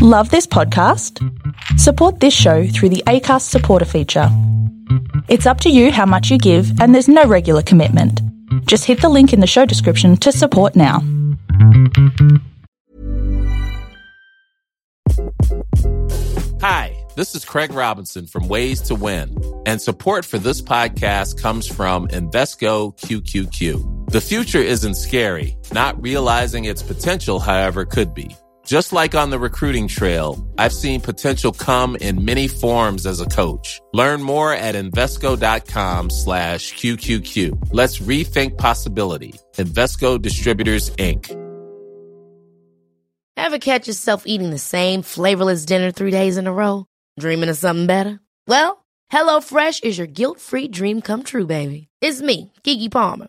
Love this podcast? Support this show through the ACAST supporter feature. It's up to you how much you give, and there's no regular commitment. Just hit the link in the show description to support now. Hi, this is Craig Robinson from Ways to Win, and support for this podcast comes from Invesco QQQ. The future isn't scary, not realizing its potential, however, could be. Just like on the recruiting trail, I've seen potential come in many forms as a coach. Learn more at Invesco.com slash QQQ. Let's rethink possibility. Invesco Distributors, Inc. Ever catch yourself eating the same flavorless dinner three days in a row? Dreaming of something better? Well, HelloFresh is your guilt-free dream come true, baby. It's me, Keke Palmer.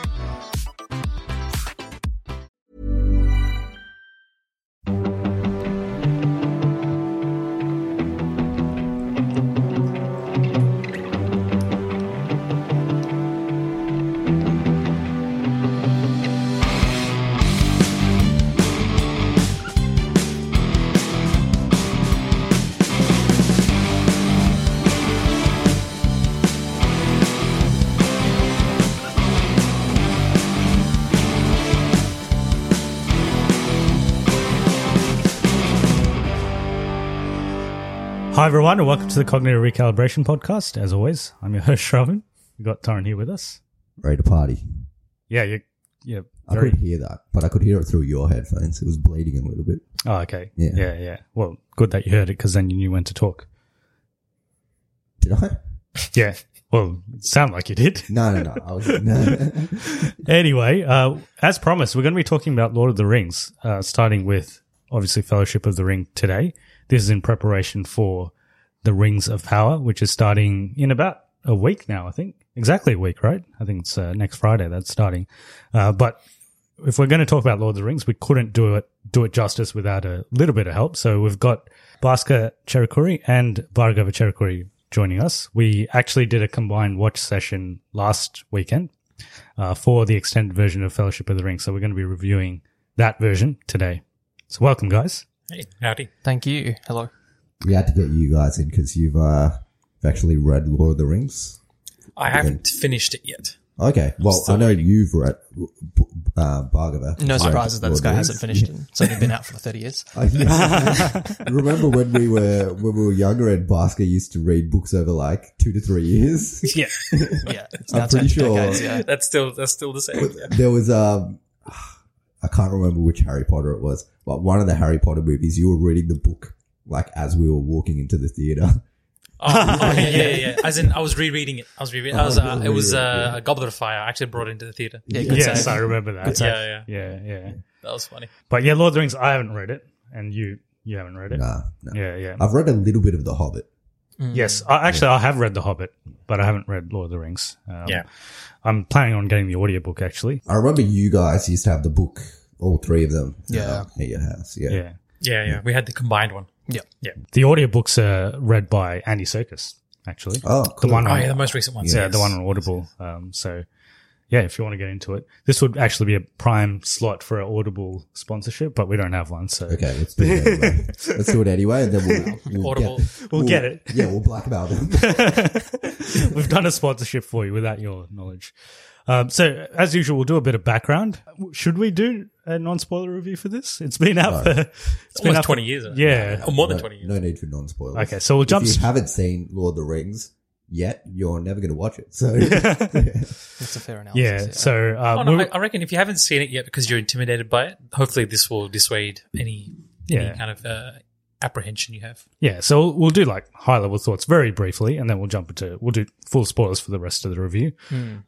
Hi, everyone, and welcome to the Cognitive Recalibration Podcast. As always, I'm your host, Shravan. We've got Torrin here with us. ready to party. Yeah, you, yeah, I very. could hear that, but I could hear it through your headphones. It was bleeding a little bit. Oh, okay. Yeah. yeah, yeah. Well, good that you heard it because then you knew when to talk. Did I? Yeah. Well, it sounded like you did. No, no, no. I was, no. anyway, uh, as promised, we're going to be talking about Lord of the Rings, uh, starting with obviously Fellowship of the Ring today. This is in preparation for the Rings of Power, which is starting in about a week now, I think. Exactly a week, right? I think it's uh, next Friday that's starting. Uh, but if we're going to talk about Lord of the Rings, we couldn't do it do it justice without a little bit of help. So we've got Bhaskar Cherukuri and Bhargava Cherukuri joining us. We actually did a combined watch session last weekend uh, for the extended version of Fellowship of the Ring. So we're going to be reviewing that version today. So welcome, guys. Hey, howdy. Thank you. Hello. we had to get you guys in because you've uh, actually read Lord of the Rings. I haven't finished it yet. Okay. Well, I know reading. you've read uh, Bhargava. No Read surprises that Lord this guy hasn't finished it. It's only been out for 30 years. Uh, yeah. Remember when we were when we were younger and Bhaskar used to read books over like two to three years? Yeah, Yeah. I'm pretty sure- decades, yeah. that's still that's still the same. Yeah. there was um I can't remember which Harry Potter it was, but one of the Harry Potter movies, you were reading the book like as we were walking into the theater. Oh, oh, yeah, yeah, yeah. As in, I was rereading it. I was rereading. I was. Uh, it was uh, yeah. a Goblet of Fire. I actually brought it into the theater. Yeah, yes, save. I remember that. Yeah, yeah. yeah, yeah. That was funny. But yeah, Lord of the Rings, I haven't read it, and you you haven't read it. nah, no. Yeah, yeah. I've read a little bit of The Hobbit. Yes, I, actually, I have read The Hobbit, but I haven't read Lord of the Rings. Um, Yeah. I'm planning on getting the audiobook actually. I remember you guys used to have the book, all three of them. Yeah. uh, at your house. Yeah. Yeah. Yeah, yeah. We had the combined one. Yeah. Yeah. The audiobooks are read by Andy Serkis, actually. Oh, The cool. one Oh on, yeah, the most recent ones. yeah, yes. the one on Audible. Um, so yeah, if you want to get into it, this would actually be a prime slot for an Audible sponsorship, but we don't have one. So Okay, let's do it anyway. let's do it anyway, and then we'll, we'll Audible. Get, We'll get it. Yeah, we'll blackmail them. We've done a sponsorship for you without your knowledge. Um, so as usual, we'll do a bit of background. Should we do a non-spoiler review for this? It's been out for it's been Almost out for- twenty years. Yeah. or more than twenty years. no need for non-spoilers. Okay, so we'll jump. If you haven't seen Lord of the Rings yet, you're never going to watch it. So That's a fair analysis. yeah. So uh, Oh, no, I, I reckon if you haven't seen it yet because you're intimidated by it, hopefully this will dissuade any, Yeah. any kind of uh, apprehension you have. Yeah, so we'll, we'll do like high level thoughts very briefly, and then we'll jump into we'll do full spoilers for the rest of the review.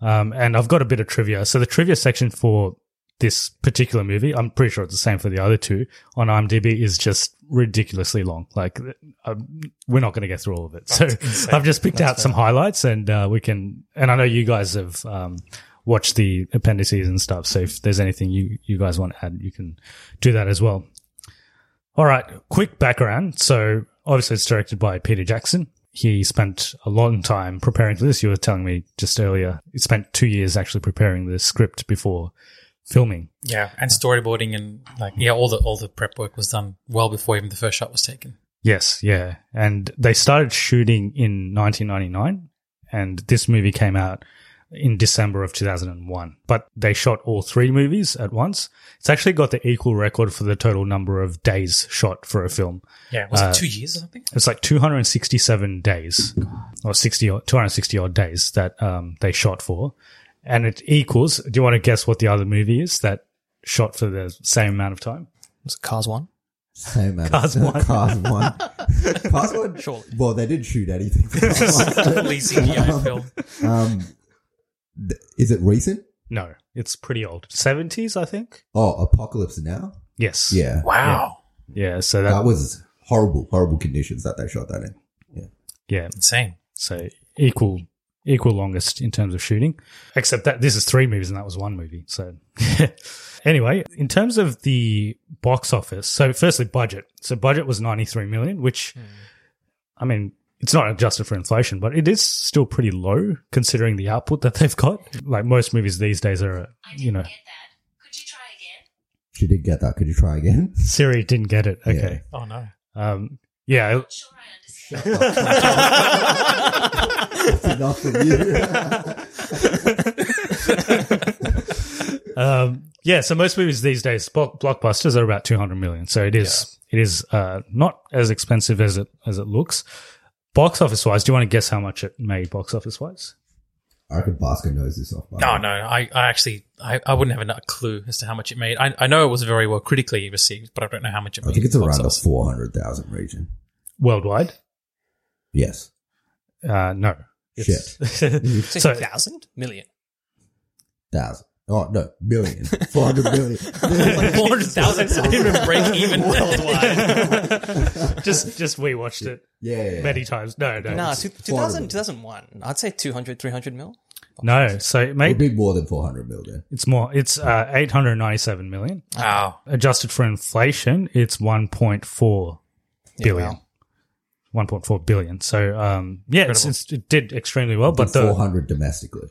Um, and I've got a bit of trivia. So the trivia section for this particular movie, I'm pretty sure it's the same for the other two on IMDb, is just ridiculously long. Like um, we're not going to get through all of it. So I've just picked out some highlights, and uh, we can. And I know you guys have um, watch the appendices and stuff. So if there's anything you, you guys want to add, you can do that as well. All right. Quick background. So obviously it's directed by Peter Jackson. He spent a long time preparing for this. You were telling me just earlier. He spent two years actually preparing the script before filming. Yeah, and storyboarding and like yeah, all the all the prep work was done well before even the first shot was taken. Yes, yeah. And they started shooting in 1999 and this movie came out in December of 2001. But they shot all three movies at once. It's actually got the equal record for the total number of days shot for a film. Yeah, was Uh, it two years or something? It's like 267 days or 60 or 260 odd days that um, they shot for. And it equals, do you want to guess what the other movie is that shot for the same amount of time? Was it Cars 1? Same man. Cars one. Cars one. Cars one. Surely. Well, they didn't shoot anything. For Cars one. Totally CGI film. Um, th- is it recent? No, it's pretty old. 70s, I think? Oh, Apocalypse Now. Yes. Yeah, Wow, Yeah. So that that, was horrible, horrible conditions that they shot that in. Yeah. yeah. insane. So equal, equal longest in terms of shooting, except that this is three movies and that was one movie. So anyway, in terms of the box office, so firstly, budget. So budget was 93 million, which I mean, it's not adjusted for inflation, but it is still pretty low considering the output that they've got. Like most movies these days are, you know, She did get that. Could you try again? Siri didn't get it. Okay. Oh no. Um, yeah. Not from you. Um, yeah, so most movies these days, blockbusters are about 200 million. So it is, it is, uh, not as expensive as it, as it looks. Box office wise, do you want to guess how much it made box office wise? I reckon Bhaskar knows this off. No, no. I, I actually, I, I wouldn't have a clue as to how much it made. I, I know it was very well critically received, but I don't know how much it I made. think it's box around the four hundred thousand region. Worldwide? Yes. Uh, no. It's- Say so, thousand? Thousand. Oh no, million. Four hundred million. like four hundred thousand. So it didn't even break even worldwide. just, just we watched it Yeah, yeah, yeah. many times. No, no. Nah, two, 2000, 2001. I'd say 200, 300 mil. no. So it It'd made, be more than four hundred million. it's more, it's, uh, 897 million. Wow. Adjusted for inflation, it's 1.4 billion. Yeah, wow. 1.4 billion. So, um, yeah, it's, it's, it did extremely well, but four the, hundred domestically.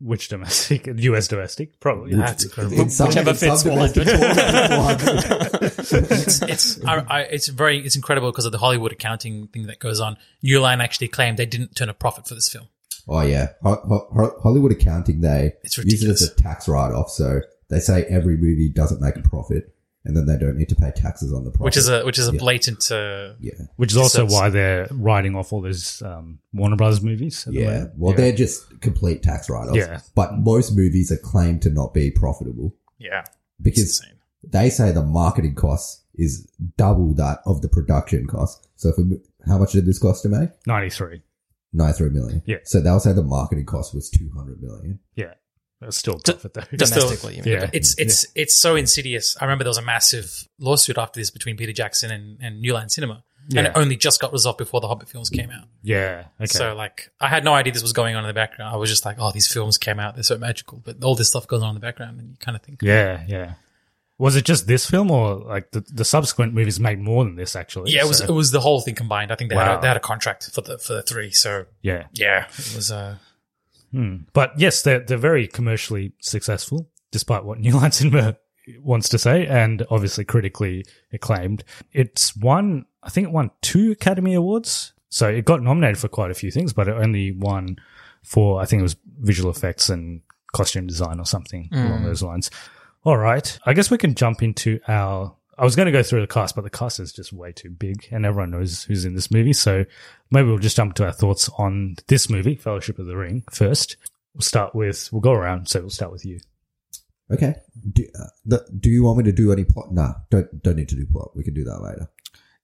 which domestic, US domestic, probably. That's incredible. In some- Whichever in some fits domestic, 400. it's it's I, I, it's very it's incredible because of the Hollywood accounting thing that goes on. New Line actually claimed they didn't turn a profit for this film. Oh yeah, Ho- Ho- Ho- Hollywood accounting they It's use it as a tax write-off. So they say every movie doesn't make a profit, and then they don't need to pay taxes on the profit. Which is a which is a Yeah. blatant. Uh, yeah, Which is also why they're writing off all those um, Warner Brothers movies. At the yeah. Well, they're just complete tax write-offs. Yeah. but most movies are claimed to not be profitable yeah, because they say the marketing cost is double that of the production cost. So for how much did this cost to make? 93. Ninety-three million. Yeah. So they'll say the marketing cost was two hundred million. Yeah. That's still profit though. Domestically. you mean. Yeah. It's it's it's so insidious. I remember there was a massive lawsuit after this between Peter Jackson and, and New Line Cinema, and it only just got resolved before the Hobbit films came out. Yeah. Okay. So like, I had no idea this was going on in the background. I was just like, oh, these films came out, they're so magical, but all this stuff goes on in the background, and you kind of think, yeah. Yeah. Was it just this film or like the, the subsequent movies made more than this actually? yeah, it was So- it was the whole thing combined. I think they had a, they had a contract for the for the three, so yeah. yeah, it was uh Hmm. But yes, they're they're very commercially successful, despite what New Line Cinema wants to say, and obviously critically acclaimed. It's won, I think, it won two Academy Awards, so it got nominated for quite a few things, but it only won for I think it was visual effects and costume design or something hmm. along those lines. All right, I guess we can jump into our. I was going to go through the cast, but the cast is just way too big, and everyone knows who's in this movie. So maybe we'll just jump to our thoughts on this movie, Fellowship of the Ring, first. We'll start with, we'll go around, so we'll start with you. Okay. Do, uh, the, do you want me to do any plot? Nah, don't don't need to do plot. We can do that later.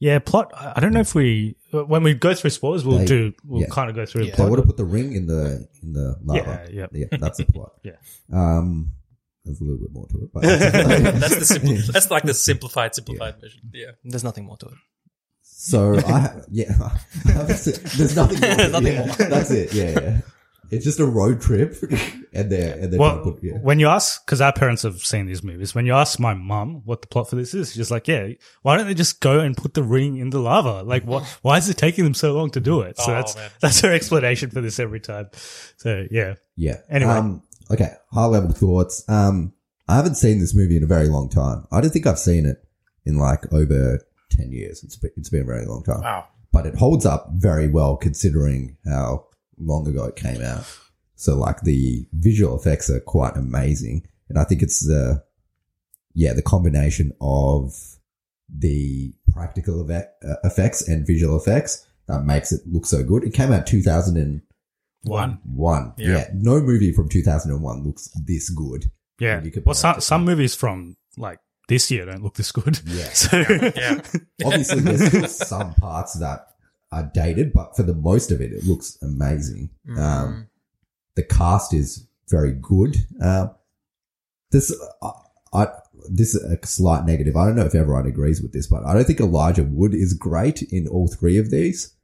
Yeah, plot. I I don't know if we, when we go through spoilers, we'll They- do, we'll yeah. kind of go through the Yeah. They plot. would have put the ring in the in the lava. Yeah, yeah. yeah. That's the plot. Yeah. Um, there's a little bit more to it, but that's the simple, that's like the simplified simplified version. Yeah, There's nothing more to it. so I yeah. there's nothing. More to it. Nothing yeah, more. That's it. Yeah, yeah. it's just a road trip, and they're and they're Well, trying to put, yeah. when you ask, because our parents have seen these movies, when you ask my mum what the plot for this is, she's just like, yeah, why don't they just go and put the ring in the lava? Like, what, why is it taking them so long to do it? So Oh, that's, man. that's her explanation for this every time. So yeah. Yeah. Anyway. Um, okay. High level thoughts. Um, I haven't seen this movie in a very long time. I don't think I've seen it in like over 10 years. It's been, it's been a very long time. Wow. But it holds up very well considering how long ago it came out. So like the visual effects are quite amazing. And I think it's the, yeah, the combination of the practical uh, effects and visual effects that makes it look so good. It came out 2001. One. One. Yeah. Yeah. No movie from 2001 looks this good. Yeah. You Well, some, some movies from like this year don't look this good. Yeah. So, Yeah. Obviously, there's still some parts that are dated, but for the most of it, it looks amazing. Um, the cast is very good. Um, this, I, I, this is a slight negative. I don't know if everyone agrees with this, but I don't think Elijah Wood is great in all three of these.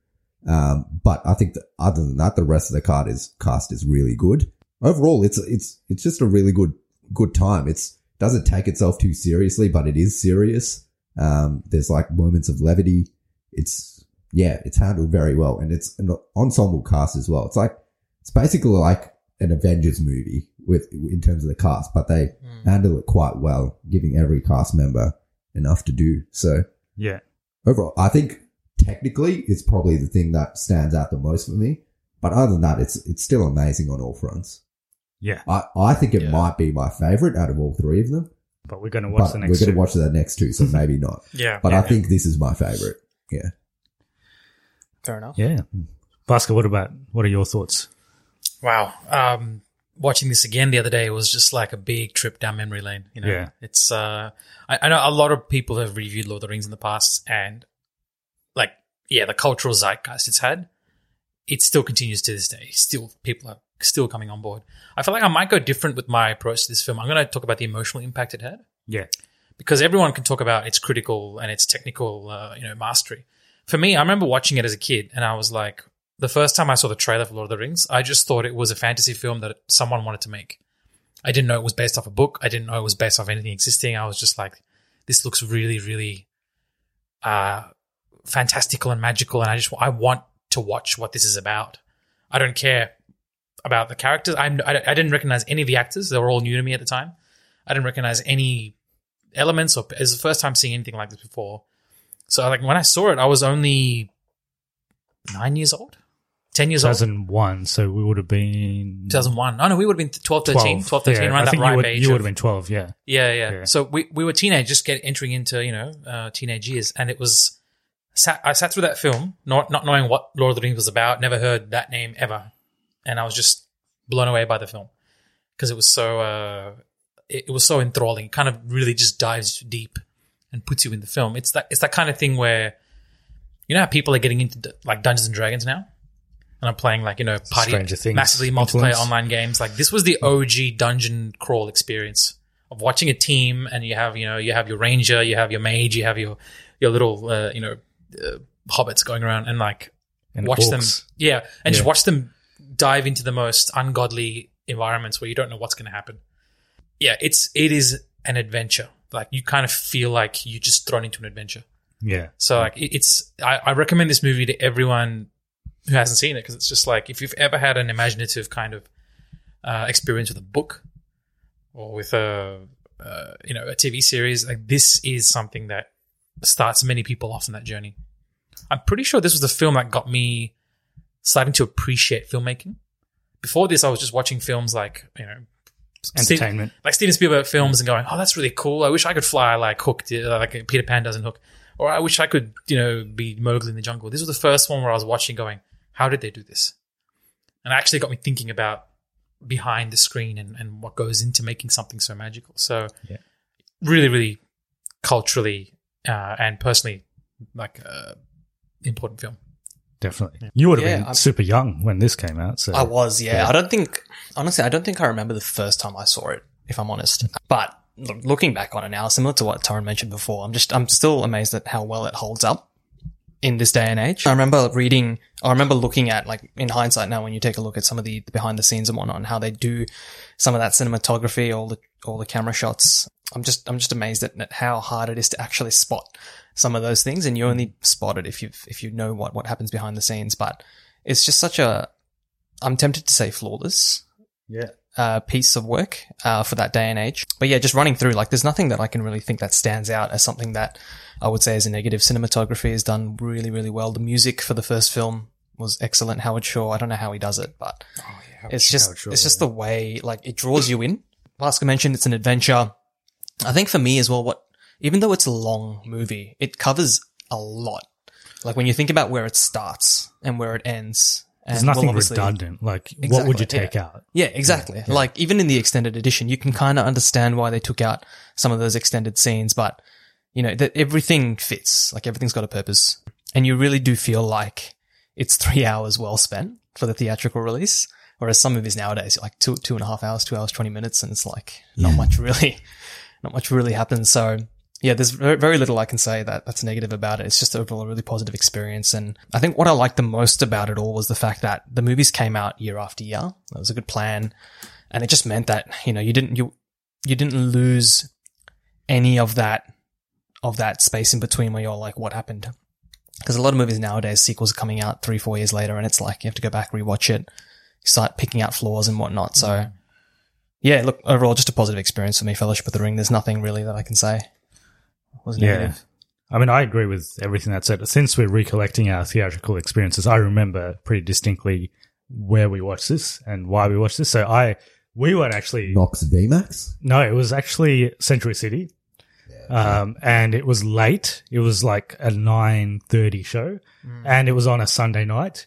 Um, but I think that other than that, the rest of the card is cast is really good. Overall, it's it's it's just a really good good time. It's doesn't take itself too seriously, but it is serious. Um, there's like moments of levity. It's yeah, it's handled very well, and it's an ensemble cast as well. It's like it's basically like an Avengers movie with in terms of the cast, but they handle it quite well, giving every cast member enough to do. So yeah. overall, I think technically it's probably the thing that stands out the most for me. But other than that, it's it's still amazing on all fronts. Yeah. I, I think it Yeah. might be my favorite out of all three of them. But we're going to watch but the next. we're going two. to watch the next two, so maybe not. Yeah. But yeah. I think this is my favorite. Yeah. Fair enough. Yeah. Bhaskar, what about, what are your thoughts? Wow. Um, watching this again the other day was just like a big trip down memory lane. You know, Yeah. it's. Uh, I, I know a lot of people have reviewed Lord of the Rings in the past, and like, yeah, the cultural zeitgeist it's had, it still continues to this day. Still, people are still coming on board. I feel like I might go different with my approach to this film. I'm going to talk about the emotional impact it had Yeah. because everyone can talk about its critical and its technical, uh, you know, mastery. For me, I remember watching it as a kid, and I was like, the first time I saw the trailer for Lord of the Rings, I just thought it was a fantasy film that someone wanted to make. I didn't know it was based off a book. I didn't know it was based off anything existing. I was just like, this looks really, really, uh, fantastical and magical, and I just I want to watch what this is about. I don't care about the characters. I'm, I, I didn't recognize any of the actors. They were all new to me at the time. I didn't recognize any elements or it's the first time seeing anything like this before. So like when I saw it, I was only nine years old, ten years old. 2001. So we would have been 2001. Oh no, we would have been 12, 13, 12, 13, yeah. around I that think ripe you would, age. You would have been 12. Yeah. yeah, yeah, Yeah. So we, we were teenagers, just get entering into you know uh, teenage years, and it was sat, I sat through that film not not knowing what Lord of the Rings was about, never heard that name ever, and I was just blown away by the film because it was so uh, it, it was so enthralling. It kind of really just dives deep and puts you in the film. It's that it's that kind of thing where you know how people are getting into like Dungeons and Dragons now. And I'm playing like, you know, party, massively multiplayer influence. online games. Like this was the OG dungeon crawl experience of watching a team and you have, you know, you have your ranger, you have your mage, you have your, your little, uh, you know, uh, hobbits going around and like And watch them. Yeah. And just watch them dive into the most ungodly environments where you don't know what's going to happen. Yeah. It's, it is an adventure. Like you kind of feel like you just thrown into an adventure. Yeah. So like it- it's I, I recommend this movie to everyone who hasn't seen it because it's just like if you've ever had an imaginative kind of uh, experience with a book or with a uh, you know a TV series, like this is something that starts many people off on that journey. I'm pretty sure this was the film that got me starting to appreciate filmmaking. Before this, I was just watching films like you know Steve- Entertainment. like Steven Spielberg films and going, oh, that's really cool. I wish I could fly like Hook, uh, like Peter Pan doesn't hook, or I wish I could, you know, be Mowgli in the jungle. This was the first one where I was watching, going, how did they do this? And it actually got me thinking about behind the screen and, and what goes into making something so magical. So, Yeah. really, really culturally uh, and personally, like uh, important film. Definitely. You would have Yeah, been I'm- super young when this came out. So I was, yeah. Yeah. I don't think, honestly, I don't think I remember the first time I saw it, if I'm honest. But looking back on it now, similar to what Torrin mentioned before, I'm just, I'm still amazed at how well it holds up in this day and age. I remember reading, I remember looking at like in hindsight now when you take a look at some of the behind the scenes and whatnot and how they do some of that cinematography, all the, all the camera shots. I'm just, I'm just amazed at, at how hard it is to actually spot some of those things. And you only spot it if you, if you know what, what happens behind the scenes. But it's just such a, I'm tempted to say flawless Yeah. Uh, piece of work uh, for that day and age. But yeah, just running through, like, there's nothing that I can really think that stands out as something that I would say is a negative. Cinematography is done really, really well. The music for the first film was excellent. Howard Shore, I don't know how he does it, but it's just Shore, it's just the way like it draws you in. Bhaskar mentioned it's an adventure. I think for me as well, what even though it's a long movie, it covers a lot. Like when you think about where it starts and where it ends. There's and, well, nothing obviously- redundant. Like, what would you take yeah. out? yeah, exactly. Like even in the extended edition, you can kind of understand why they took out some of those extended scenes, but you know that everything fits. Like everything's got a purpose, and you really do feel like it's three hours well spent for the theatrical release. Whereas some movies nowadays, like two two and a half hours, two hours twenty minutes, and it's like not much really, not much really happens. So yeah, there's very, little I can say that that's negative about it. It's just overall a really positive experience. And I think what I liked the most about it all was the fact that the movies came out year after year. That was a good plan. And it just meant that, you know, you didn't, you, you didn't lose any of that, of that space in between where you're like, what happened? Because a lot of movies nowadays, sequels are coming out three, four years later, and it's like you have to go back, rewatch it, start picking out flaws and whatnot. So, mm. yeah, look, overall, just a positive experience for me. Fellowship of the Ring. There's nothing really that I can say was Yeah. negative. I mean, I agree with everything that's said. Since we're recollecting our theatrical experiences, I remember pretty distinctly where we watched this and why we watched this. So I, we weren't actually, Knox VMAX. no, it was actually Century City. Um, and it was late. It was like a 9.30 show and it was on a Sunday night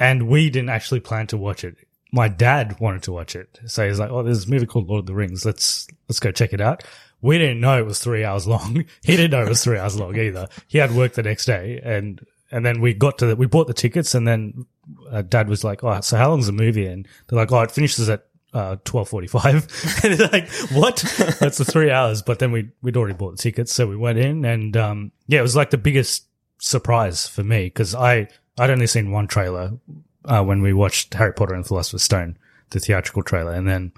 and we didn't actually plan to watch it. My dad wanted to watch it. So he's like, Oh, there's a movie called Lord of the Rings. Let's, let's go check it out. We didn't know it was three hours long. He didn't know it was three hours long either. He had work the next day and, and then we got to the, we bought the tickets and then uh, dad was like, Oh, so how long's the movie? And they're like, Oh, it finishes at uh, 12.45. and it's like, what? That's the three hours. But then we, we'd already bought the tickets. So we went in and, um, yeah, it was like the biggest surprise for me because I, I'd only seen one trailer, uh, when we watched Harry Potter and the Philosopher's Stone, the theatrical trailer, and then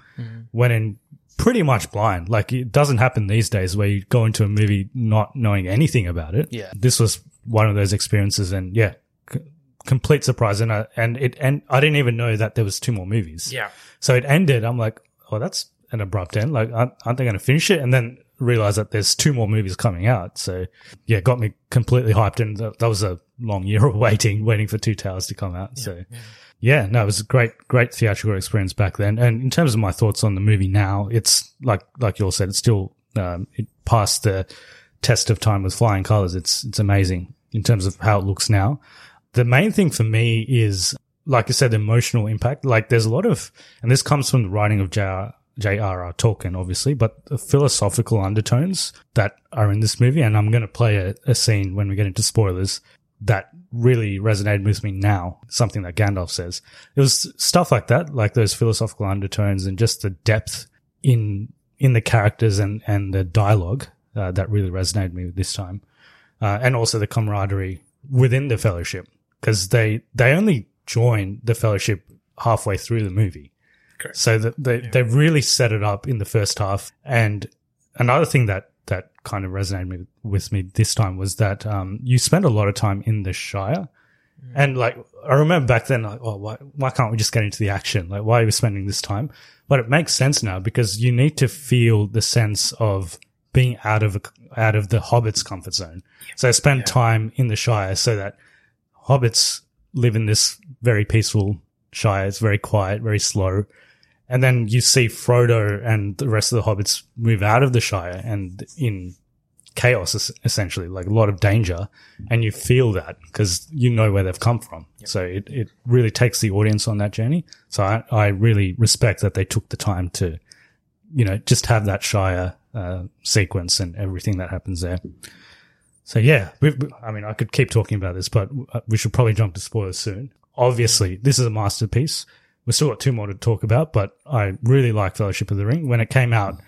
went in pretty much blind. Like it doesn't happen these days where you go into a movie not knowing anything about it. Yeah. This was one of those experiences and yeah, c- complete surprise. And I, and it, and I didn't even know that there was two more movies. Yeah. So it ended. I'm like, oh, that's an abrupt end. Like, aren't, aren't they going to finish it? And then realize that there's two more movies coming out. So yeah, got me completely hyped. And that, that was a long year of waiting, waiting for Two Towers to come out. so yeah, no, it was a great, great theatrical experience back then. And in terms of my thoughts on the movie now, it's like, like you all said, it's still, um, it passed the test of time with flying colors. It's, it's amazing in terms of how it looks now. The main thing for me is, like I said, the emotional impact. Like there's a lot of, and this comes from the writing of J.R. J.R.R. Tolkien, obviously, but the philosophical undertones that are in this movie. And I'm going to play a, a scene when we get into spoilers that really resonated with me now. Something that Gandalf says. It was stuff like that, like those philosophical undertones and just the depth in, in the characters and, and the dialogue, uh, that really resonated with me this time. Uh, and also the camaraderie within the fellowship because they, they only join the fellowship halfway through the movie. Correct. So that they, they really set it up in the first half. And another thing that, that kind of resonated with me this time was that, um, you spend a lot of time in the Shire. And like, I remember back then, like, oh, why, why can't we just get into the action? Like, why are we spending this time? But it makes sense now because you need to feel the sense of being out of, out of the Hobbit's comfort zone. So spend time in the Shire so that hobbits live in this very peaceful Shire. It's very quiet, very slow. And then you see Frodo and the rest of the hobbits move out of the Shire and in chaos, essentially, like a lot of danger. And you feel that because you know where they've come from. So it, it really takes the audience on that journey. So I, I really respect that they took the time to, you know, just have that Shire, uh, sequence and everything that happens there. So yeah, I mean, I could keep talking about this, but uh, we should probably jump to spoilers soon. Obviously, this is a masterpiece. We've still got two more to talk about, but I really like Fellowship of the Ring. When it came out,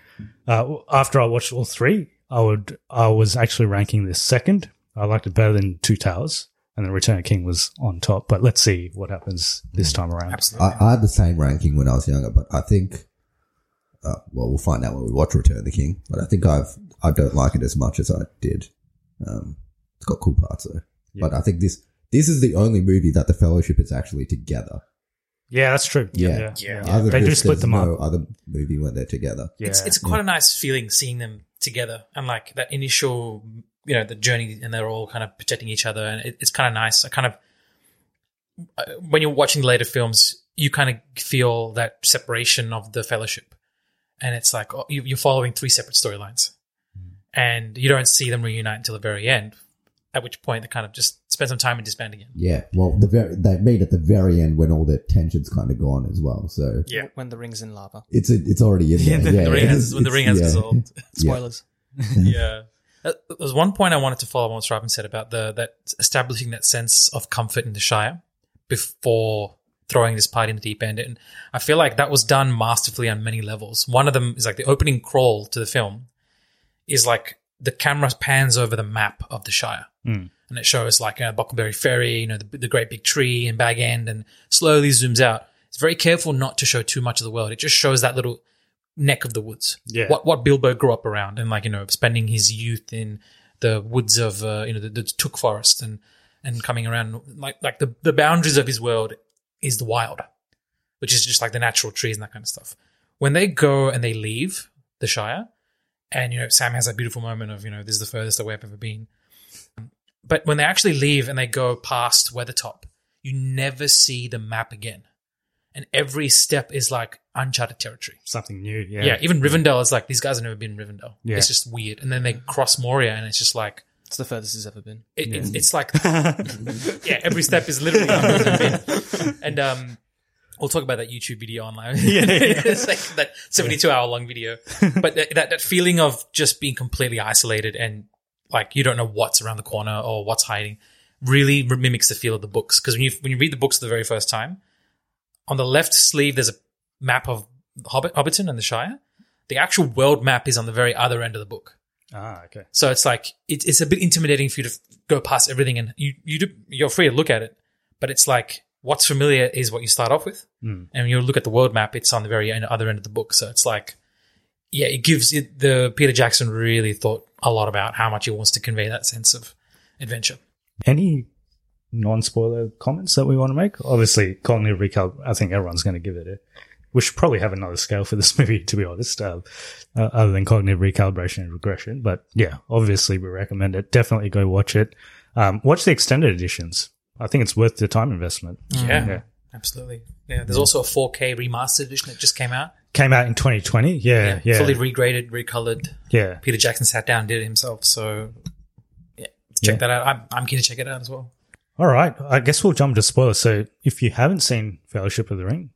uh, after I watched all three, I would, I was actually ranking this second. I liked it better than Two Towers. and then Return of the King was on top. But let's see what happens this time around. Absolutely. I, I had the same ranking when I was younger, but I think, uh, well, we'll find out when we watch Return of the King. But I think I've I don't like it as much as I did. Um, it's got cool parts though. But I think this this is the only movie that the Fellowship is actually together. Yeah, that's true. Yeah. Yeah. Other They do split there's them no up. Other movie when they're together. Yeah. it's it's quite a nice feeling seeing them together and like that initial you know the journey and they're all kind of protecting each other and it, it's kind of nice i kind of uh, when you're watching the later films you kind of feel that separation of the fellowship and it's like oh, you- you're following three separate storylines and you don't see them reunite until the very end at which point they kind of just spend some time and disband again Yeah. Well, the very, they meet at the very end when all the tension's kind of gone as well. So yeah When the ring's in lava. it's a, it's already in there. the- Yeah. the ring has, when the ring has yeah. dissolved Spoilers. yeah. Uh, There's one point I wanted to follow on what Robin said about the that establishing that sense of comfort in the Shire before throwing this party in the deep end, and I feel like that was done masterfully on many levels. One of them is like the opening crawl to the film is like the camera pans over the map of the Shire, and it shows like uh, Bucklebury Ferry, you know, the, the great big tree and Bag End, and slowly zooms out. It's very careful not to show too much of the world. It just shows that little neck of the woods. Yeah. What what Bilbo grew up around and like, you know, spending his youth in the woods of uh, you know, the, the Took Forest and and coming around like like the, the boundaries of his world is the wild. Which is just like the natural trees and that kind of stuff. When they go and they leave the Shire, and you know, Sam has that beautiful moment of, you know, this is the furthest away I've ever been. But when they actually leave and they go past Weathertop, you never see the map again. And every step is like uncharted territory. Something new. Yeah. Yeah, even Rivendell is like these guys have never been Rivendell. Yeah. It's just weird. And then they cross Moria, and it's just like It's the furthest it's ever been. it, it's, it's like yeah, every step is literally. And um, we'll talk about that YouTube video online. Yeah, it's like that seventy-two hour long video. But that, that that feeling of just being completely isolated and like you don't know what's around the corner or what's hiding really mimics the feel of the books. Because when you when you read the books for the very first time, on the left sleeve there's a map of Hobbit, Hobbiton and the Shire. The actual world map is on the very other end of the book. Ah, okay. So it's like it, it's a bit intimidating for you to go past everything, and you you do, you're free to look at it, but it's like what's familiar is what you start off with, Hmm. and when you look at the world map, it's on the very end, other end of the book. So it's like, yeah, it gives it the Peter Jackson really thought a lot about how much he wants to convey that sense of adventure. Any non-spoiler comments that we want to make? Obviously, cognitive recal. I think everyone's going to give it a. We should probably have another scale for this movie, to be honest, uh, uh, other than cognitive recalibration and regression. But yeah, obviously we recommend it. Definitely go watch it. Um, watch the extended editions. I think it's worth the time investment. Yeah, Yeah. absolutely. Yeah, there's also a 4K remastered edition that just came out. Came out in 2020. Yeah, yeah, fully regraded, recolored. yeah. Peter Jackson sat down and did it himself. So yeah, check Yeah. that out. I'm, I'm keen to check it out as well. All right. I guess we'll jump to spoilers. So if you haven't seen Fellowship of the Ring,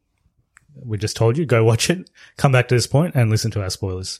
we just told you, go watch it, come back to this point and listen to our spoilers.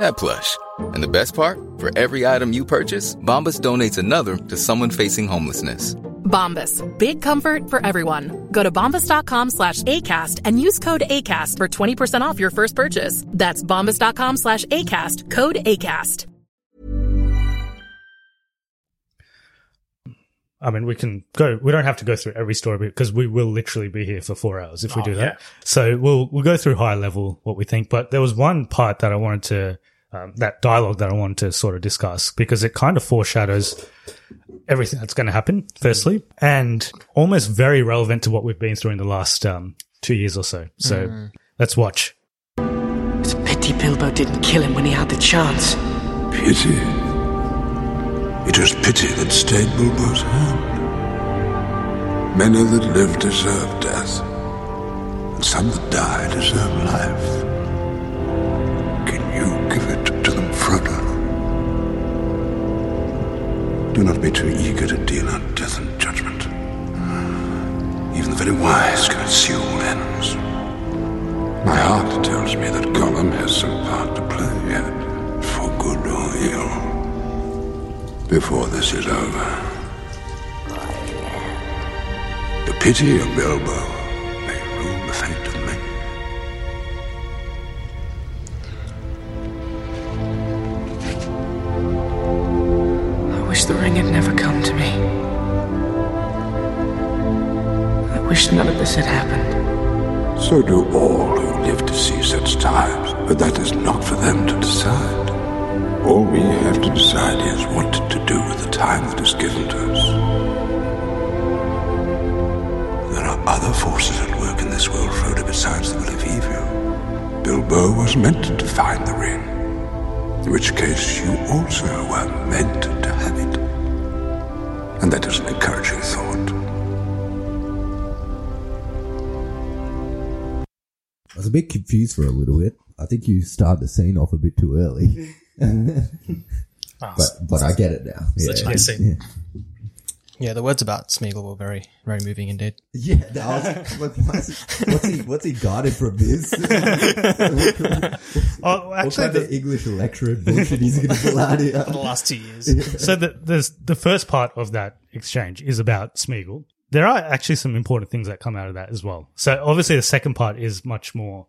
that plush. And the best part? For every item you purchase, Bombas donates another to someone facing homelessness. Bombas. Big comfort for everyone. Go to bombas.com slash ACAST and use code ACAST for 20% off your first purchase. That's bombas.com slash ACAST. Code ACAST. I mean, we can go. We don't have to go through every story because we will literally be here for four hours if we Oh, do that. yeah. So we'll we'll go through high level what we think. But there was one part that I wanted to um, that dialogue that I wanted to sort of discuss because it kind of foreshadows everything that's going to happen. Firstly, and almost very relevant to what we've been through in the last um, two years or so. So Mm. let's watch. It's a pity Bilbo didn't kill him when he had the chance. Pity. It was pity that stayed Bilbo's hand. Many that live deserve death, and some that die deserve life. Do not be too eager to deal out death and judgment. Even the very wise can assume all ends. My heart tells me that Gollum has some part to play yet, for good or ill. Before this is over. The pity of Bilbo happened. So do all who live to see such times, but that is not for them to decide. All we have to decide is what to do with the time that is given to us. There are other forces at work in this world, Frodo, besides the will of evil. Bilbo was meant to find the ring, in which case you also were meant to have it. And that is an encouraging thought. A bit confused for a little bit. I think you started the scene off a bit too early. Ah, but but I get it now. Such a nice scene. Yeah. Yeah, the words about Smeagol were very, very moving indeed. Yeah, no, I was, what, what's, what's he what's he guarded from this? Oh, what actually, kind of English lecturer bullshit he's going to pull out here? For the last two years. so the, there's the first part of that exchange is about Smeagol. There are actually some important things that come out of that as well. So obviously the second part is much more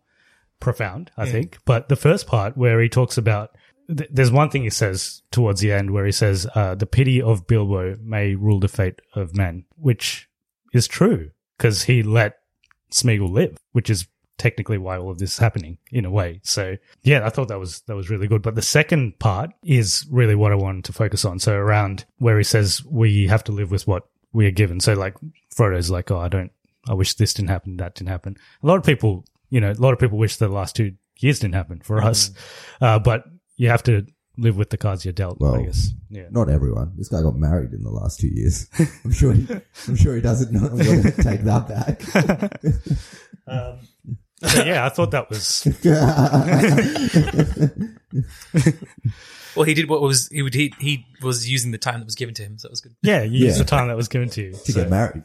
profound, I think. But the first part where he talks about th- there's one thing he says towards the end where he says uh, the pity of Bilbo may rule the fate of men, which is true because he let Smeagol live, which is technically why all of this is happening in a way. So yeah, I thought that was that was really good. But the second part is really what I wanted to focus on. So around where he says we have to live with what we are given. So like Frodo's like, oh, I don't, I wish this didn't happen, that didn't happen. A lot of people, you know, a lot of people wish the last two years didn't happen for us, uh, but you have to live with the cards you're dealt. Well, I guess. Yeah. Not everyone. This guy got married in the last two years. I'm sure. He, I'm sure he doesn't know want to take that back. Um, so yeah, I thought that was Well, he did what was he would he, he was using the time that was given to him, so that was good. yeah. You use Yeah. the time that was given to you. to So, get married.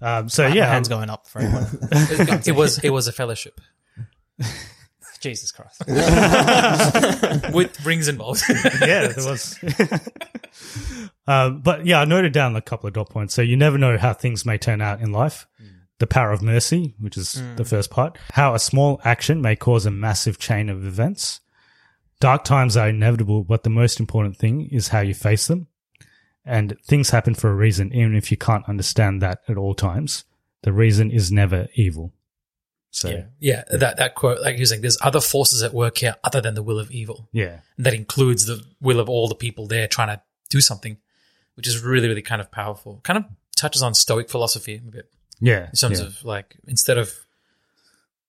um, so My yeah, hands going up for everyone. It was it was a fellowship Jesus Christ. with rings involved. yeah, there was. um, but yeah, I noted down a couple of dot points. So you never know how things may turn out in life. The power of mercy, which is hmm. the first part. How a small action may cause a massive chain of events. Dark times are inevitable, but the most important thing is how you face them. And things happen for a reason, even if you can't understand that at all times. The reason is never evil. So yeah, yeah. That that quote, like was saying, there's other forces at work here other than the will of evil. yeah. And that includes the will of all the people there trying to do something, which is really, really kind of powerful. Kind of touches on Stoic philosophy a bit Yeah. in terms yeah. of like instead of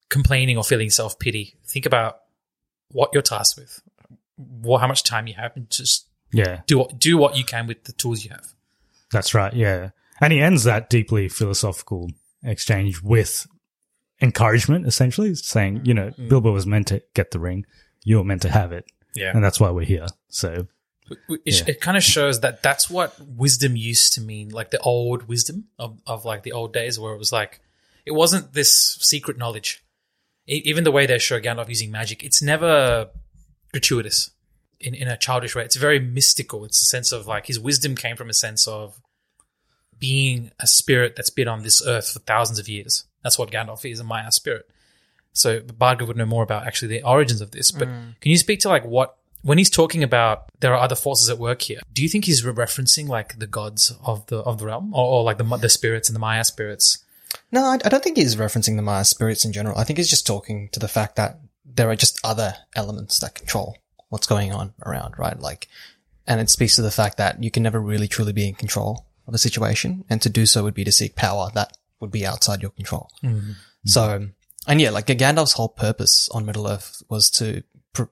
complaining or feeling self pity, think about what you're tasked with, what, how much time you have, and just yeah. do what do what you can with the tools you have. That's right. Yeah. And he ends that deeply philosophical exchange with encouragement, essentially, saying, you know, mm. Bilbo was meant to get the ring. You were meant to have it. Yeah. And that's why we're here. So, it, Yeah. it kind of shows that that's what wisdom used to mean, like the old wisdom of, of like the old days, where it was like it wasn't this secret knowledge. E- even the way they show Gandalf using magic, it's never gratuitous in, in a childish way. It's very mystical. It's a sense of like his wisdom came from a sense of being a spirit that's been on this earth for thousands of years. That's what Gandalf is, a Maia spirit. So Bhargava would know more about actually the origins of this. But Mm. can you speak to like what when he's talking about there are other forces at work here? Do you think he's re- referencing like the gods of the of the realm, or, or like the the spirits and the Maia spirits? No, I, I don't think he's referencing the Maia spirits in general. I think he's just talking to the fact that there are just other elements that control what's going on around, right? Like, and it speaks to the fact that you can never really truly be in control of a situation, and to do so would be to seek power that would be outside your control. Mhm. So, and yeah, like Gandalf's whole purpose on Middle Earth was to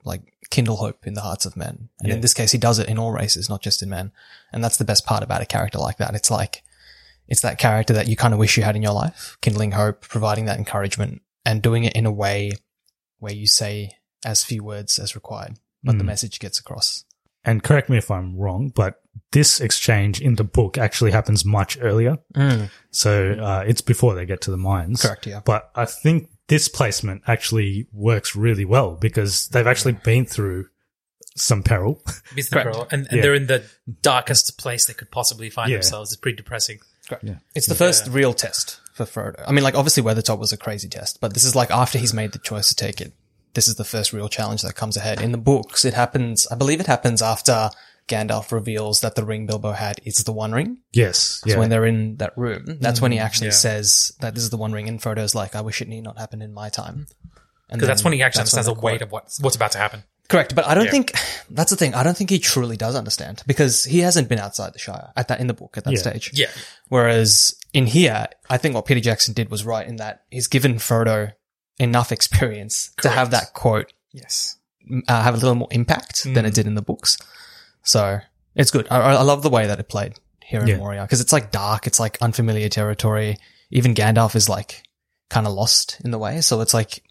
like kindle hope in the hearts of men, and Yeah. in this case, he does it in all races, not just in men. And that's the best part about a character like that. It's like it's that character that you kind of wish you had in your life, kindling hope, providing that encouragement, and doing it in a way where you say as few words as required, but the Mm. message gets across. and correct me if I'm wrong, but this exchange in the book actually happens much earlier. Mm. So uh, it's before they get to the mines. Correct, yeah. But I think this placement actually works really well because they've actually been through some peril. Beats the Pearl, and, and Yeah. they're in the darkest place they could possibly find Yeah. themselves. It's pretty depressing. Correct. It's the first real test for Frodo. I mean, like obviously Weathertop was a crazy test, but this is like after he's made the choice to take it. This is the first real challenge that comes ahead. In the books, it happens, I believe it happens after Gandalf reveals that the ring Bilbo had is the One Ring. yes. So Yeah. when they're in that room, that's when he Mm, actually yeah. says that this is the One Ring, and Frodo's like, "I wish it need not happen in my time." Because that's when he actually understands the weight of what's what's about to happen. Correct, but I don't Yeah. think that's the thing. I don't think he truly does understand because he hasn't been outside the Shire at that in the book at that Yeah. stage. Yeah. Whereas in here, I think what Peter Jackson did was right in that he's given Frodo enough experience to have that quote Yes. uh, have a little more impact than Mm. it did in the books. So it's good. I, I love the way that it played here in Yeah. Moria because it's like dark. It's like unfamiliar territory. Even Gandalf is like kind of lost in the way. So it's like,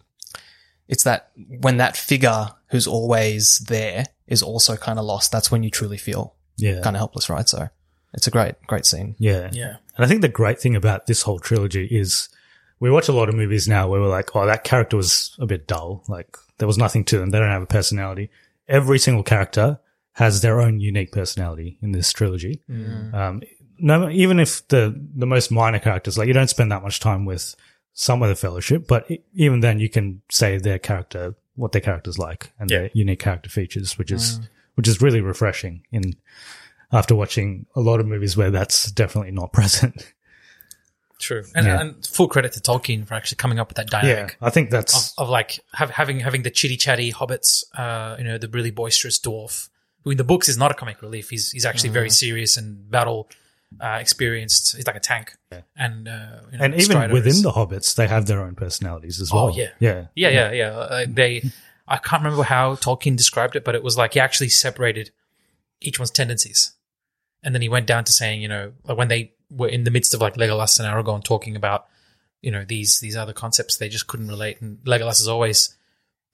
it's that when that figure who's always there is also kind of lost, that's when you truly feel Yeah. kind of helpless, right? So it's a great, great scene. Yeah. Yeah. And I think the great thing about this whole trilogy is we watch a lot of movies now where we're like, oh, that character was a bit dull. Like there was nothing to them. They don't have a personality. Every single character has their own unique personality in this trilogy. Um, no, even if the, the most minor characters, like you don't spend that much time with some of the fellowship, but even then you can say their character, what their character's like and their unique character features, which is, which is really refreshing in, after watching a lot of movies where that's definitely not present. True. And, Yeah. and full credit to Tolkien for actually coming up with that dynamic. I think that's of, of like have, having having the chitty chatty hobbits, uh, you know, the really boisterous dwarf, who in the books is not a comic relief. He's he's actually very Mhm. serious and battle uh, experienced. He's like a tank, and uh, you know, and even Strider within is- the hobbits, they have their own personalities as Oh well. yeah, yeah, yeah, yeah, yeah. Uh, they, I can't remember how Tolkien described it, but it was like he actually separated each one's tendencies, and then he went down to saying, you know, like when they were in the midst of like Legolas and Aragorn talking about, you know, these these other concepts, they just couldn't relate. And Legolas is always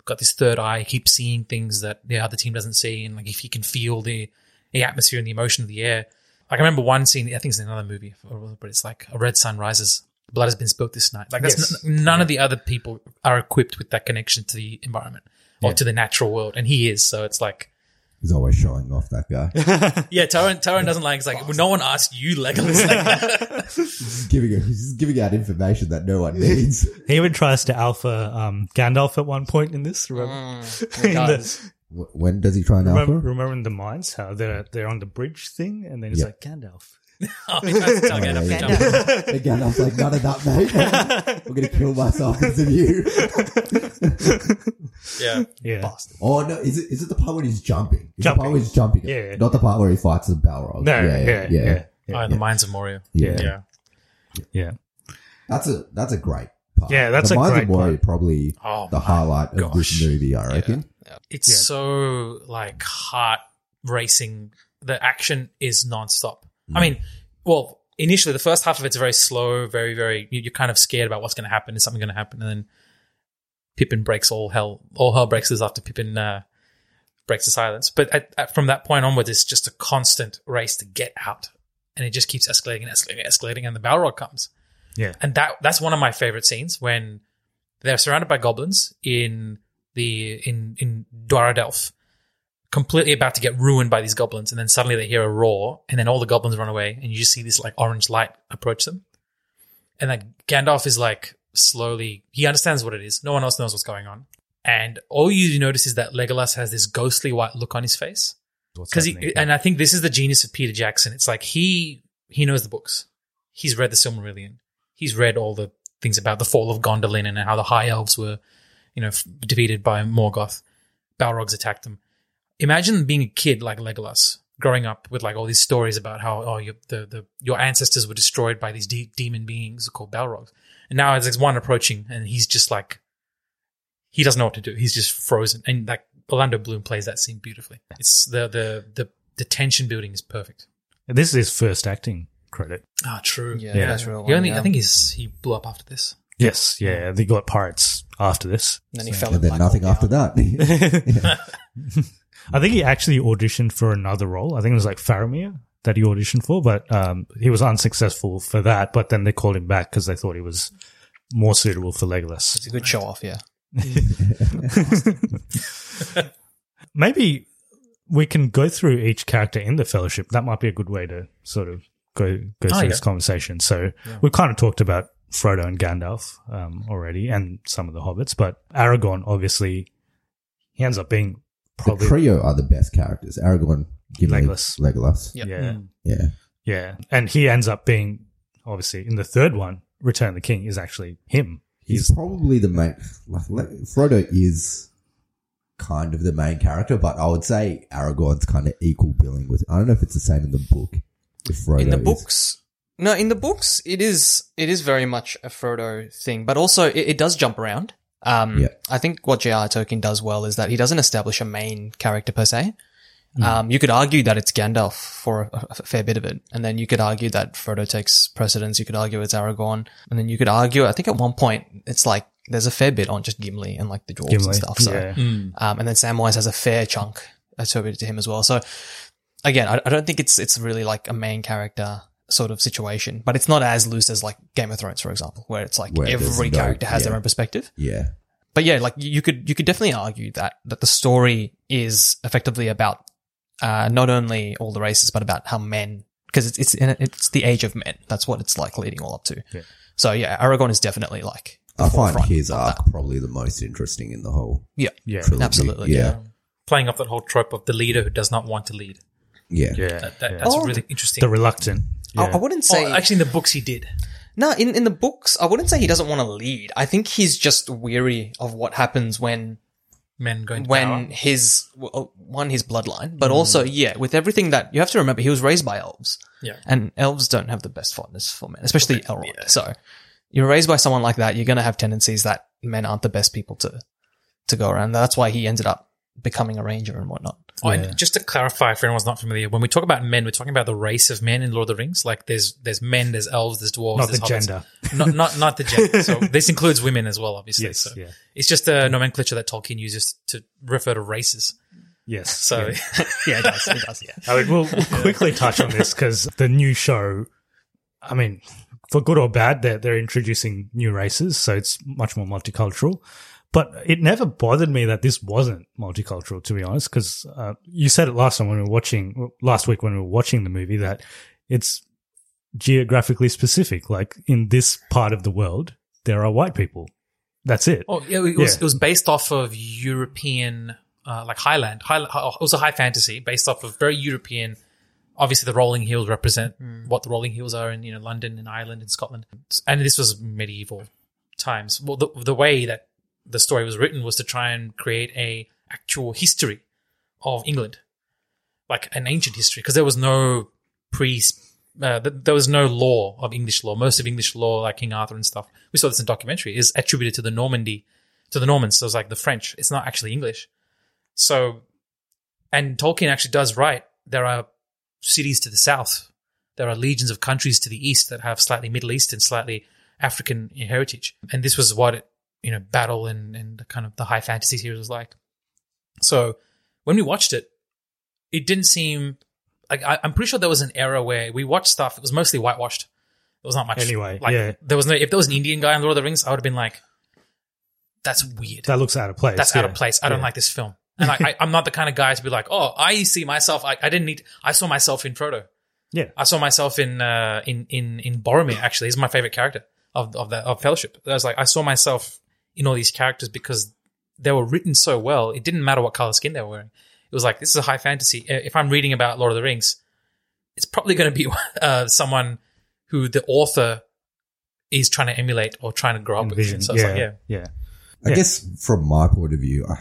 got this third eye, he keeps seeing things that the other team doesn't see, and like if he can feel the the atmosphere and the emotion of the air. Like I remember one scene, I think it's in another movie, but it's like a red sun rises, blood has been spilt this night. Like that's Yes. n- none of the other people are equipped with that connection to the environment or Yeah. to the natural world, and he is. So it's like, He's always showing off that guy. yeah, Taran Taran doesn't like. It's like well, no one asked you, Legolas. Like that. He's giving he's giving out information that no one needs. He even tries to alpha um, Gandalf at one point in this. Remember? Mm, In the- when does he try and alpha? remember, remember in the mines how they're they're on the bridge thing, and then he's Yeah. like Gandalf. oh, he tries to tell Gandalf yeah, to yeah. jump. Again, I was like, none of that, mate. I'm gonna kill myself because of you. Yeah, yeah. Oh no, is it is it the part where he's jumping? Is Jumping. the part where he's jumping? Yeah. Not the part where he fights the Balrog. No, yeah, yeah, yeah. yeah. Oh, in the mines of Moria. Yeah. yeah. Yeah. That's a that's a great part. Yeah, that's the a Mines great of Moria part. probably Oh, the my highlight of this movie, I reckon. It's Yeah. so like heart racing. The action is nonstop. Mm. I mean, well, initially the first half of it's very slow, very very. you- You're kind of scared about what's going to happen. Is something going to happen? And then Pippin breaks all hell. All hell breaks loose after Pippin uh, breaks the silence. But at, at, from that point onwards, it's just a constant race to get out, and it just keeps escalating and escalating, escalating, and the Balrog comes. Yeah. And that that's one of my favorite scenes when they're surrounded by goblins in the in in Dwarrowdelf, completely about to get ruined by these goblins, and then suddenly they hear a roar, and then all the goblins run away, and you just see this like orange light approach them, and then Gandalf is like slowly he understands what it is. No one else knows what's going on, and all you notice is that Legolas has this ghostly white look on his face because happening? and I think this is the genius of Peter Jackson. It's like he he knows the books. He's read the Silmarillion. He's read all the things about the fall of Gondolin and how the High Elves were, you know, f- defeated by Morgoth. Balrogs attacked them. Imagine being a kid like Legolas, growing up with like all these stories about how oh your the, the your ancestors were destroyed by these de- demon beings called Balrogs, and now there's one approaching, and he's just like he doesn't know what to do. He's just frozen, and like Orlando Bloom plays that scene beautifully. It's the the the the tension building is perfect. this is his first acting credit. Ah, true. Yeah, Yeah. that's real. He only, yeah. I think he's he blew up after this. Yes, yeah, they got pirates after this. And then he So- fell And in then Black nothing Hole after that. I think he actually auditioned for another role. I think it was like Faramir that he auditioned for, but um, he was unsuccessful for that. But then they called him back because they thought he was more suitable for Legolas. It's a good show off, yeah. Maybe we can go through each character in the Fellowship. That might be a good way to sort of go go Oh, through yeah. this conversation. So we've kind of talked about Frodo and Gandalf um, already, and some of the hobbits, but Aragorn obviously he ends up being the trio are the best characters. Aragorn, Gimli, Legolas. Legolas. Yep. yeah. Hmm. Yeah. Yeah. And he ends up being, obviously, in the third one, Return of the King is actually him. He's He's, probably the main. Like, like, Frodo is kind of the main character, but I would say Aragorn's kind of equal billing with. I don't know if it's the same in the book. If Frodo in the is- books no in the books it is it is very much a frodo thing but also it, it does jump around um Yeah. i think what j.r tolkien does well is that he doesn't establish a main character per se Hmm. um, you could argue that it's Gandalf for a, a fair bit of it, and then you could argue that Frodo takes precedence. You could argue it's Aragorn, and then you could argue. I think at one point it's like there's a fair bit on just Gimli and like the dwarves Gimli, and stuff. So, yeah. um, and then Samwise has a fair chunk attributed to him as well. So again, I, I don't think it's it's really like a main character sort of situation, but it's not as loose as like Game of Thrones, for example, where it's like Where there's every no- character has their own perspective. Yeah. But yeah, like you could you could definitely argue that that the story is effectively about uh, not only all the races, but about how men because it's it's it's the age of men. That's what it's like leading all up to. Yeah. So yeah, Aragorn is definitely like the I find his arc that. probably the most interesting in the whole Yeah, yeah. trilogy. absolutely, Yeah. Playing up that whole trope of the leader who does not want to lead. Yeah. Yeah. That, that. That's Oh. really interesting. the reluctant. I, Yeah. I wouldn't say oh, actually, in the books he did. No, in, in the books, I wouldn't say he doesn't want to lead. I think he's just weary of what happens when Men going to when power. his well, uh, one his bloodline, but mm. also yeah, with everything that you have to remember, he was raised by elves, Yeah. and elves don't have the best fondness for men, especially Elrond. So you're raised by someone like that, you're going to have tendencies that men aren't the best people to to go around. That's why he ended up becoming a ranger and whatnot. Oh, and just to clarify for anyone's not familiar, when we talk about men, we're talking about the race of men in Lord of the Rings. Like there's there's men, there's elves, there's dwarves, Not there's the hobbits. gender. not not not the gender. So this includes women as well, obviously. Yes, so yeah. it's just a nomenclature that Tolkien uses to refer to races. Yes. So yeah. Yeah, it does. It does. Yeah. I mean, we'll, we'll quickly touch on this because the new show, I mean, for good or bad, they're, they're introducing new races, so it's much more multicultural. But it never bothered me that this wasn't multicultural, to be honest, because uh, you said it last time when we were watching, last week when we were watching the movie, that it's geographically specific. Like in this part of the world, there are white people. That's it. Oh, yeah, it was Yeah. it was based off of European, uh, like Highland. High, it was a high fantasy based off of very European. Obviously, the rolling hills represent what the rolling hills are in you know London and Ireland and Scotland, and this was medieval times. Well, the the way that the story was written was to try and create a actual history of England, like an ancient history, because there was no pre. Uh, th- there was no law of English law. Most of English law, like King Arthur and stuff, we saw this in documentary, is attributed to the Normandy, to the Normans. So it's like the French. It's not actually English. So, and Tolkien actually does write. There are cities to the south. there are legions of countries to the east that have slightly Middle Eastern, slightly African heritage. And this was what it, you know, battle and, and kind of the high fantasy series was like. So when we watched it, it didn't seem like I, I'm pretty sure there was an era where we watched stuff. It was mostly whitewashed. There was not much. Anyway, like yeah. there was no. If there was an Indian guy in Lord of the Rings, I would have been like, "That's weird. That looks out of place. That's out of place. I don't like this film." And like, I, I'm not the kind of guy to be like, "Oh, I see myself." I, I didn't need. I saw myself in Frodo. Yeah. I saw myself in uh, in in in Boromir. Actually, he's my favorite character of of the of Fellowship. I was like, I saw myself in all these characters because they were written so well. It didn't matter what color skin they were wearing. It was like this is a high fantasy. If I'm reading about Lord of the Rings, it's probably going to be uh, someone who the author is trying to emulate or trying to grow up Envision. with. So it's yeah, like, yeah, yeah. I Yeah. guess from my point of view, I,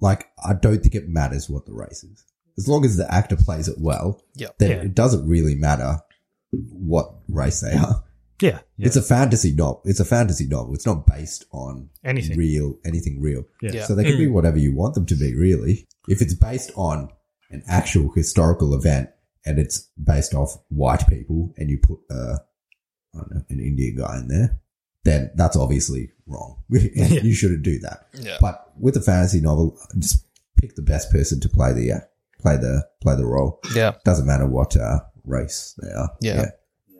like I don't think it matters what the race is, as long as the actor plays it well. Yep. then Yeah. it doesn't really matter what race they are. Yeah, yeah. It's a fantasy novel. It's a fantasy novel. It's not based on Anything. real, anything real. Yeah. Yeah. So they can be whatever you want them to be, really. If it's based on an actual historical event and it's based off white people and you put, uh, I don't know, an Indian guy in there, then that's obviously wrong. you shouldn't do that. Yeah. But with a fantasy novel, just pick the best person to play the, uh, play the, play the role. Yeah. Doesn't matter what, uh, race they are. Yeah.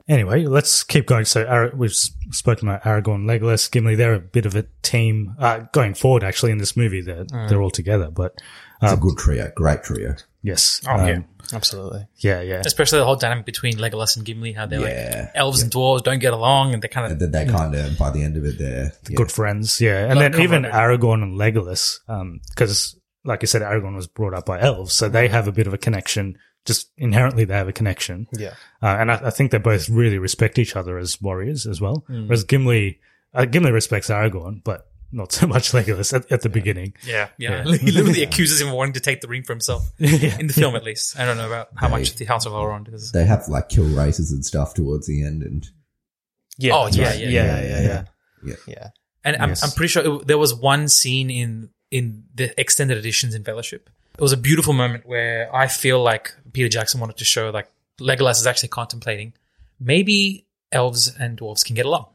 Anyway, let's keep going. So Ara- we've spoken about Aragorn, Legolas, Gimli. They're a bit of a team uh, going forward. Actually, in this movie, they're they're all together. But It's um, a good trio. Great trio. yes, Oh, yeah. um, Absolutely. yeah, yeah, especially the whole dynamic between Legolas and Gimli, how they're Yeah. like elves and dwarves don't get along, and they kind And of then they kind of, by the end of it, they're yeah. good friends. Yeah, and Like then even camaraderie. Aragorn and Legolas, because like I said, Aragorn was brought up by elves, so they have a bit of a connection. Just inherently, they have a connection. Yeah. Uh, and I, I think they both really respect each other as warriors as well. Mm. Whereas Gimli, uh, Gimli respects Aragorn, but not so much Legolas at, at the beginning. yeah, yeah. Yeah. he literally accuses him of wanting to take the ring for himself Yeah. in the film, at least. I don't know about how They- much the House of Elrond is. they have like kill races and stuff towards the end, and Yeah. Oh, yeah, right. yeah, yeah, yeah, yeah, yeah. yeah. Yeah. And I'm, Yes. I'm pretty sure it, there was one scene in in the extended editions in Fellowship. It was a beautiful moment where I feel like Peter Jackson wanted to show like Legolas is actually contemplating maybe elves and dwarves can get along.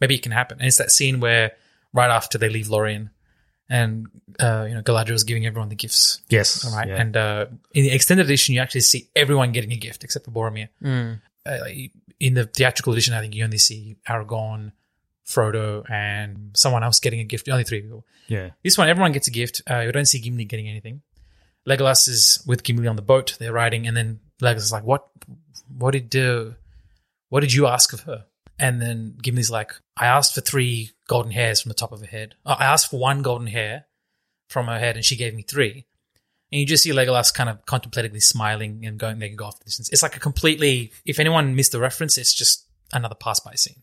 Maybe it can happen. And it's that scene where right after they leave Lorien and uh, you know Galadriel is giving everyone the gifts. Yes. Right. yeah. And uh, in the extended edition, you actually see everyone getting a gift except for Boromir. Mm. Uh, in the theatrical edition, I think you only see Aragorn, Frodo, and someone else getting a gift. Only three people. yeah. This one, everyone gets a gift. Uh, you don't see Gimli getting anything. Legolas is with Gimli on the boat. They're riding, and then Legolas is like, "What? What did uh, What did you ask of her?" And then Gimli's like, "I asked for three golden hairs from the top of her head. Uh, I asked for one golden hair from her head, and she gave me three. And you just see Legolas kind of contemplatively smiling and going, "They can go off the distance." It's like a completely. If anyone missed the reference, it's just another pass-by scene.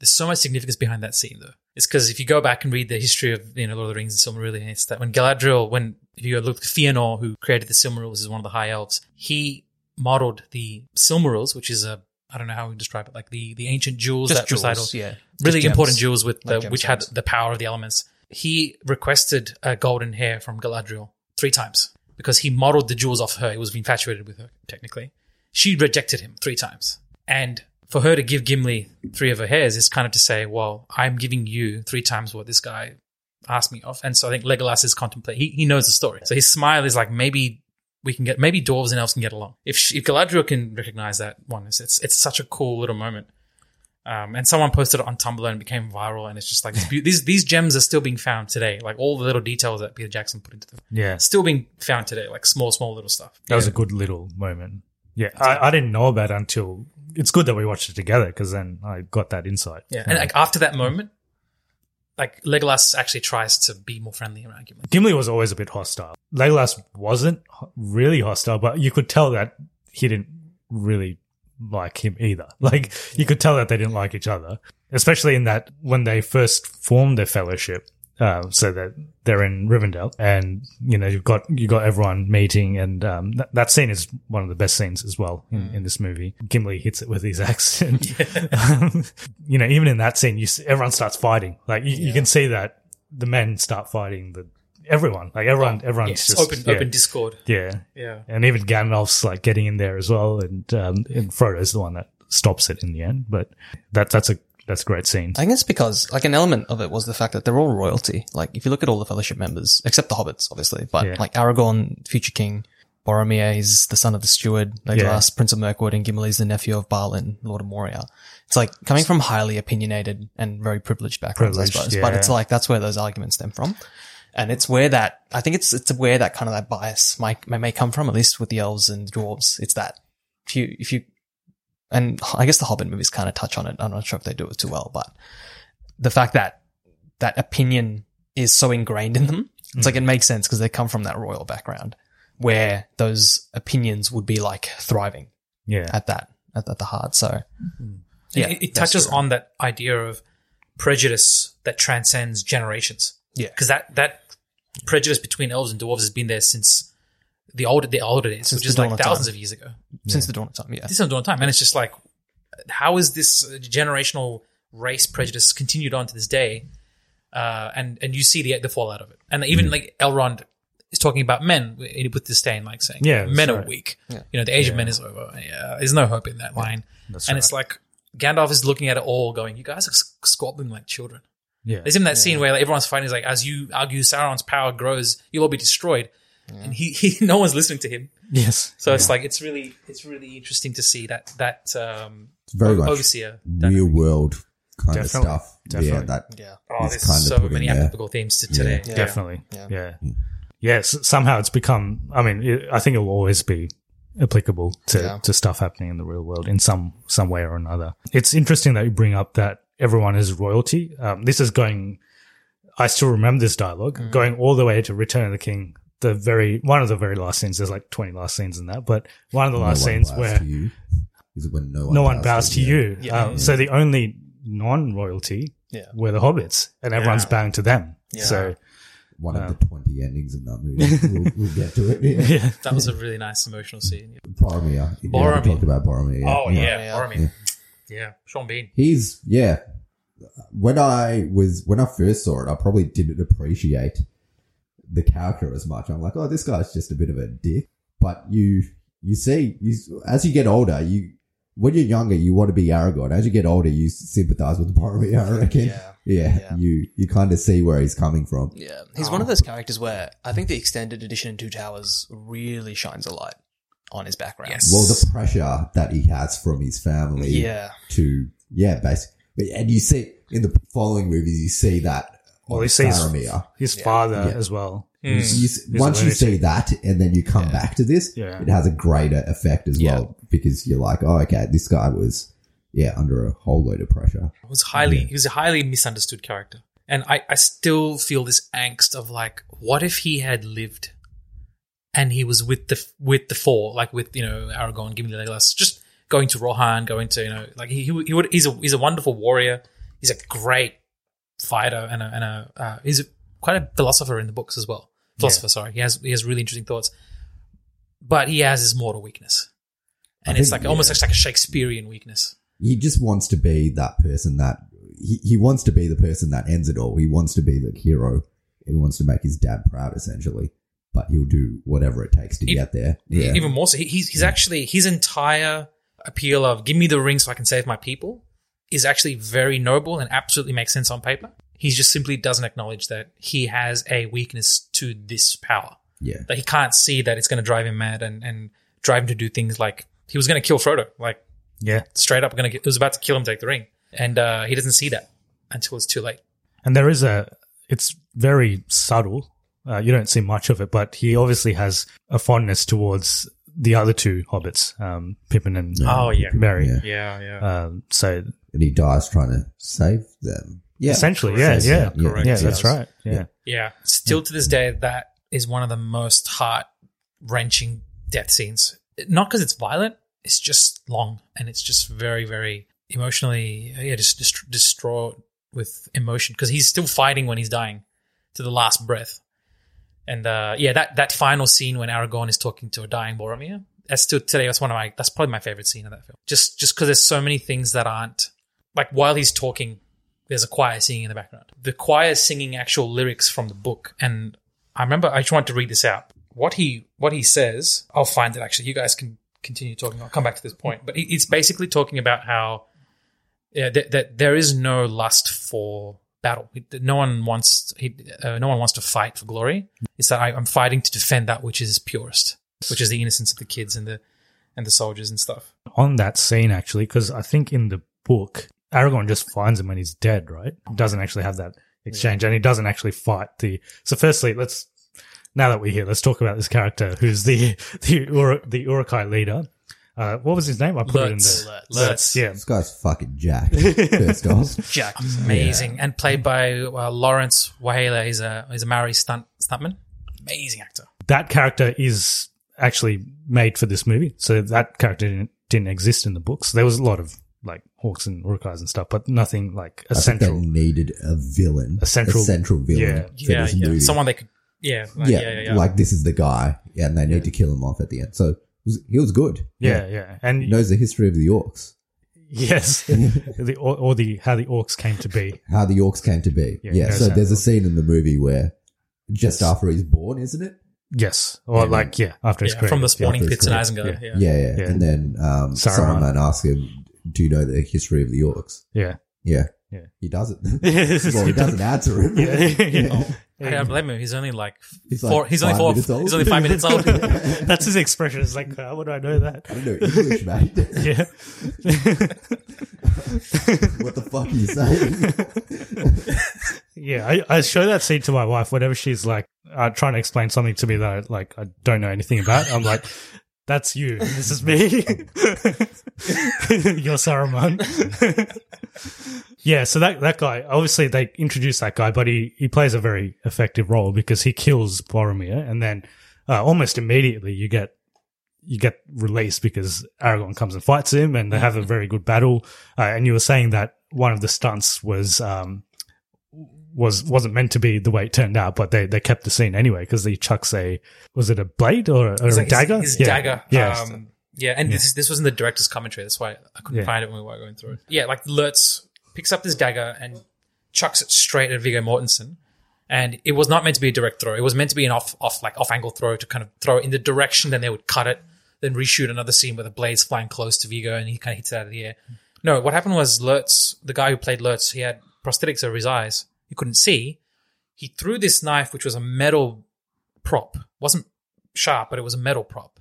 There's so much significance behind that scene, though. It's because if you go back and read the history of you know Lord of the Rings and Silmarillion, it's that when Galadriel, when if you look at Fëanor, who created the Silmarils, is one of the High Elves. He modeled the Silmarils, which is a I don't know how we describe it, like the the ancient jewels Just that jewels, yeah. really important jewels with the, Like which had the power of the elements. He requested a golden hair from Galadriel three times because he modeled the jewels off her. He was infatuated with her, technically. She rejected him three times. And for her to give Gimli three of her hairs is kind of to say, well, I'm giving you three times what this guy asked me of. And so I think Legolas is contemplating, he, he knows the story. So his smile is like, maybe we can get, maybe dwarves and elves can get along. If, she, if Galadriel can recognize that one, it's, it's, it's such a cool little moment. Um, and someone posted it on Tumblr and it became viral. And it's just like, beau- these, these gems are still being found today. Like all the little details that Peter Jackson put into them. Yeah. Still being found today, like small, small little stuff. That was a good little moment. Yeah. I, I didn't know about it until it's good that we watched it together because then I got that insight. Yeah. And like after that moment, like Legolas actually tries to be more friendly around Gimli. Gimli was always a bit hostile. Legolas wasn't really hostile, but you could tell that he didn't really like him either. Like you could tell that they didn't like each other, especially in that when they first formed their fellowship. Uh, so that they're in Rivendell, and you know you've got you got everyone meeting, and um, that, that scene is one of the best scenes as well in, in this movie. Gimli hits it with his axe, and um, you know even in that scene, you see, everyone starts fighting. Like you, you can see that the men start fighting, the everyone, like everyone, everyone's Yes, just open yeah. open Discord. Yeah, Yeah. and even Gandalf's like getting in there as well, and um, and Frodo's the one that stops it in the end. But that that's a that's a great scene. I think it's because, like, an element of it was the fact that they're all royalty. Like, if you look at all the Fellowship members, except the hobbits, obviously, but Yeah. like Aragorn, future king, Boromir, he's the son of the steward, Legolas, Prince of Mirkwood, and Gimli's the nephew of Balin, Lord of Moria. It's like coming from highly opinionated and very privileged backgrounds, Privileged, I suppose. But it's like, that's where those arguments stem from. And it's where that, I think it's, it's where that kind of that bias might, may, may come from, at least with the elves and dwarves. It's that if you, if you, and I guess the Hobbit movies kind of touch on it. I'm not sure if they do it too well, but the fact that that opinion is so ingrained in them, it's like mm. it makes sense because they come from that royal background where those opinions would be like thriving Yeah, at that, at, at the heart. So, Yeah, yeah, it, it touches true. on that idea of prejudice that transcends generations. Yeah. because that that prejudice between elves and dwarves has been there since the older the older days, Since which is like of thousands time. of years ago. since the dawn of time. Yeah. This is dawn of time, and it's just like, how is this generational race prejudice continued on to this day? Uh, and and you see the the fallout of it, and even like Elrond is talking about men with disdain, like saying, Yeah, that's men are weak. Yeah. You know, the age of men is over. Yeah, there's no hope in that line. That's and right. it's like Gandalf is looking at it all, going, "You guys are squabbling like children." yeah, There's even that scene where like, everyone's fighting. Is like, as you argue, Sauron's power grows, you'll all be destroyed, and he, he no one's listening to him. yes. So it's like it's really it's really interesting to see that that um, It's very o- much overseer. real world kind Definitely. of stuff. Yeah, Definitely. that Yeah. Oh, is there's kind of so put in many there. applicable themes to today. Yeah. definitely. Yeah. Yeah. Yes. somehow it's become, I mean, it, I think it will always be applicable to, Yeah. to stuff happening in the real world in some, some way or another. It's interesting that you bring up that everyone is royalty. Um, this is going, I still remember this dialog Mm-hmm. going all the way to Return of the King. The very, one of the very last scenes, there's like 20 last scenes in that, but one of the no last one scenes bows where to you. Is it when no one no one bows to you. Yeah. Um, So the only non-royalty Yeah. were the hobbits and everyone's bowing to them. Yeah. So One of the twenty endings in that movie. we'll, we'll get to it. Yeah. yeah, That was a really nice emotional scene. Boromir. You Boromir. haven't talked about Boromir. yet. Oh yeah, Yeah. Boromir. Yeah, Sean Bean. He's yeah. When I was when I first saw it, I probably didn't appreciate the character as much. I'm like, oh, this guy's just a bit of a dick. But you you see, you as you get older, you when you're younger, you want to be Aragorn. As you get older, you sympathize with the Boromir. I reckon. Yeah. Yeah, Yeah. you you kind of see where he's coming from. Yeah. He's one of those characters where I think the extended edition in Two Towers really shines a light on his background. Yes. Well, the pressure that he has from his family. Yeah. To yeah, basically, and you see in the following movies, you see that. Well, on he sees Faramir. his father Yeah. as well. Hmm. You s- He's once you see that and then you come back to this, Yeah. it has a greater effect as Yeah. well because you're like, oh, okay, this guy was, yeah, under a whole load of pressure. He was highly he was a highly misunderstood character. And I, I still feel this angst of like, what if he had lived and he was with the with the four, like with, you know, Aragorn, Gimli, Legolas, just going to Rohan, going to, you know, like he, he, he would he's a he's a wonderful warrior. He's a great fighter and a and a uh, he's a, quite a philosopher in the books as well. Philosopher, sorry. He has he has really interesting thoughts. But he has his mortal weakness. And I it's think, like almost yeah. like a Shakespearean weakness. He just wants to be that person that, he, he wants to be the person that ends it all. He wants to be the hero. He wants to make his dad proud, essentially. But he'll do whatever it takes to E- get there. Yeah. Even more so, he, he's, he's actually his entire appeal of "give me the ring so I can save my people" is actually very noble and absolutely makes sense on paper. He just simply doesn't acknowledge that he has a weakness to this power. yeah. That he can't see that it's going to drive him mad and, and drive him to do things like he was going to kill Frodo, like Yeah. straight up going to. It was about to kill him, take the ring, and uh, he doesn't see that until it's too late. And there is a, it's very subtle. Uh, you don't see much of it, but he obviously has a fondness towards the other two hobbits, um, Pippin and Oh, yeah. Merry. Yeah. Yeah, yeah. Um, so And he dies trying to save them. Yeah. essentially, yeah, Correct. yeah, Yeah, correct. yeah, Yes. that's right. Yeah. Yeah. Yeah, still to this day, that is one of the most heart wrenching death scenes. Not because it's violent, it's just long and it's just very, very emotionally, yeah, just dist- distraught with emotion because he's still fighting when he's dying to the last breath. And uh, yeah, that that final scene when Aragorn is talking to a dying Boromir, that's still today. That's one of my. That's probably my favorite scene of that film. Just just because there's so many things that aren't like while he's talking, there's a choir singing in the background. The choir singing actual lyrics from the book, and I remember I just wanted to read this out. What he what he says, I'll find it actually. You guys can continue talking. I'll come back to this point, but it- it's basically talking about how yeah, that, that there is no lust for battle. No one wants he, uh, no one wants to fight for glory. It's that I, I'm fighting to defend that which is purest, which is the innocence of the kids and the and the soldiers and stuff. on that scene actually, because I think in the book, Aragorn just finds him when he's dead, right? Doesn't actually have that exchange, and he doesn't actually fight the. So, firstly, let's now that we're here, let's talk about this character who's the the Ur- the Uruk-hai leader. Uh, what was his name? I put Lurtz. it in the Lurtz. Yeah, This guy's fucking jacked. First off, Jack. Amazing, and played by uh, Lawrence Wahala. He's a he's a Maori stunt stuntman. Amazing actor. that character is actually made for this movie. So that character didn't, didn't exist in the books. There was a lot of like hawks and Uruk-hais and stuff, but nothing like a I think they central. needed a villain, A central- central villain yeah. for Yeah, this yeah. movie. Someone they could. Yeah, like, yeah, yeah, yeah, yeah. like this is the guy, yeah, and they need to kill him off at the end. So it was, he was good. Yeah, yeah, and He knows the history of the orcs, yes, the or, or the how the orcs came to be. how the orcs came to be. Yeah, Yeah, so there's a scene in the movie where just after he's born, isn't it? Yes, or Yeah, like yeah, after it's yeah, from the created, spawning pits in it's Isengard. Yeah. Yeah. Yeah, yeah. Yeah. And then um, Saruman. Saruman asks him, "Do you know the history of the orcs?" Yeah, Yeah, Yeah. He does it. Well, he he does. doesn't answer him. yeah, yeah. I don't blame him. He's only like He's four. like he's only five four. minutes old. He's only five minutes old. That's his expression. It's like, how would I know that? I don't know English, mate. Yeah. what the fuck are you saying? Yeah, I, I show that scene to my wife whenever she's like uh, trying to explain something to me that I, like I don't know anything about. I'm like, "That's you. This is me. You're Saruman." Yeah, so that that guy obviously they introduce that guy, but he he plays a very effective role because he kills Boromir, and then uh, almost immediately you get you get released because Aragorn comes and fights him, and they have a very good battle. Uh, and you were saying that one of the stunts was um, was wasn't meant to be the way it turned out, but they, they kept the scene anyway because he chucks a was it a blade or, or a like dagger? His, yeah. dagger. Yeah, Um, yeah, and This, this was in the director's commentary. That's why I couldn't Yeah. find it when we were going through it. Yeah, like Lurtz picks up this dagger and chucks it straight at Viggo Mortensen. And it was not meant to be a direct throw. It was meant to be an off, off like off angle throw to kind of throw it in the direction. Then they would cut it, then reshoot another scene where the blade's flying close to Viggo and he kind of hits it out of the air. No, what happened was Lurtz, the guy who played Lurtz, he had prosthetics over his eyes. He couldn't see. He threw this knife, which was a metal prop. wasn't sharp, but it was a metal prop.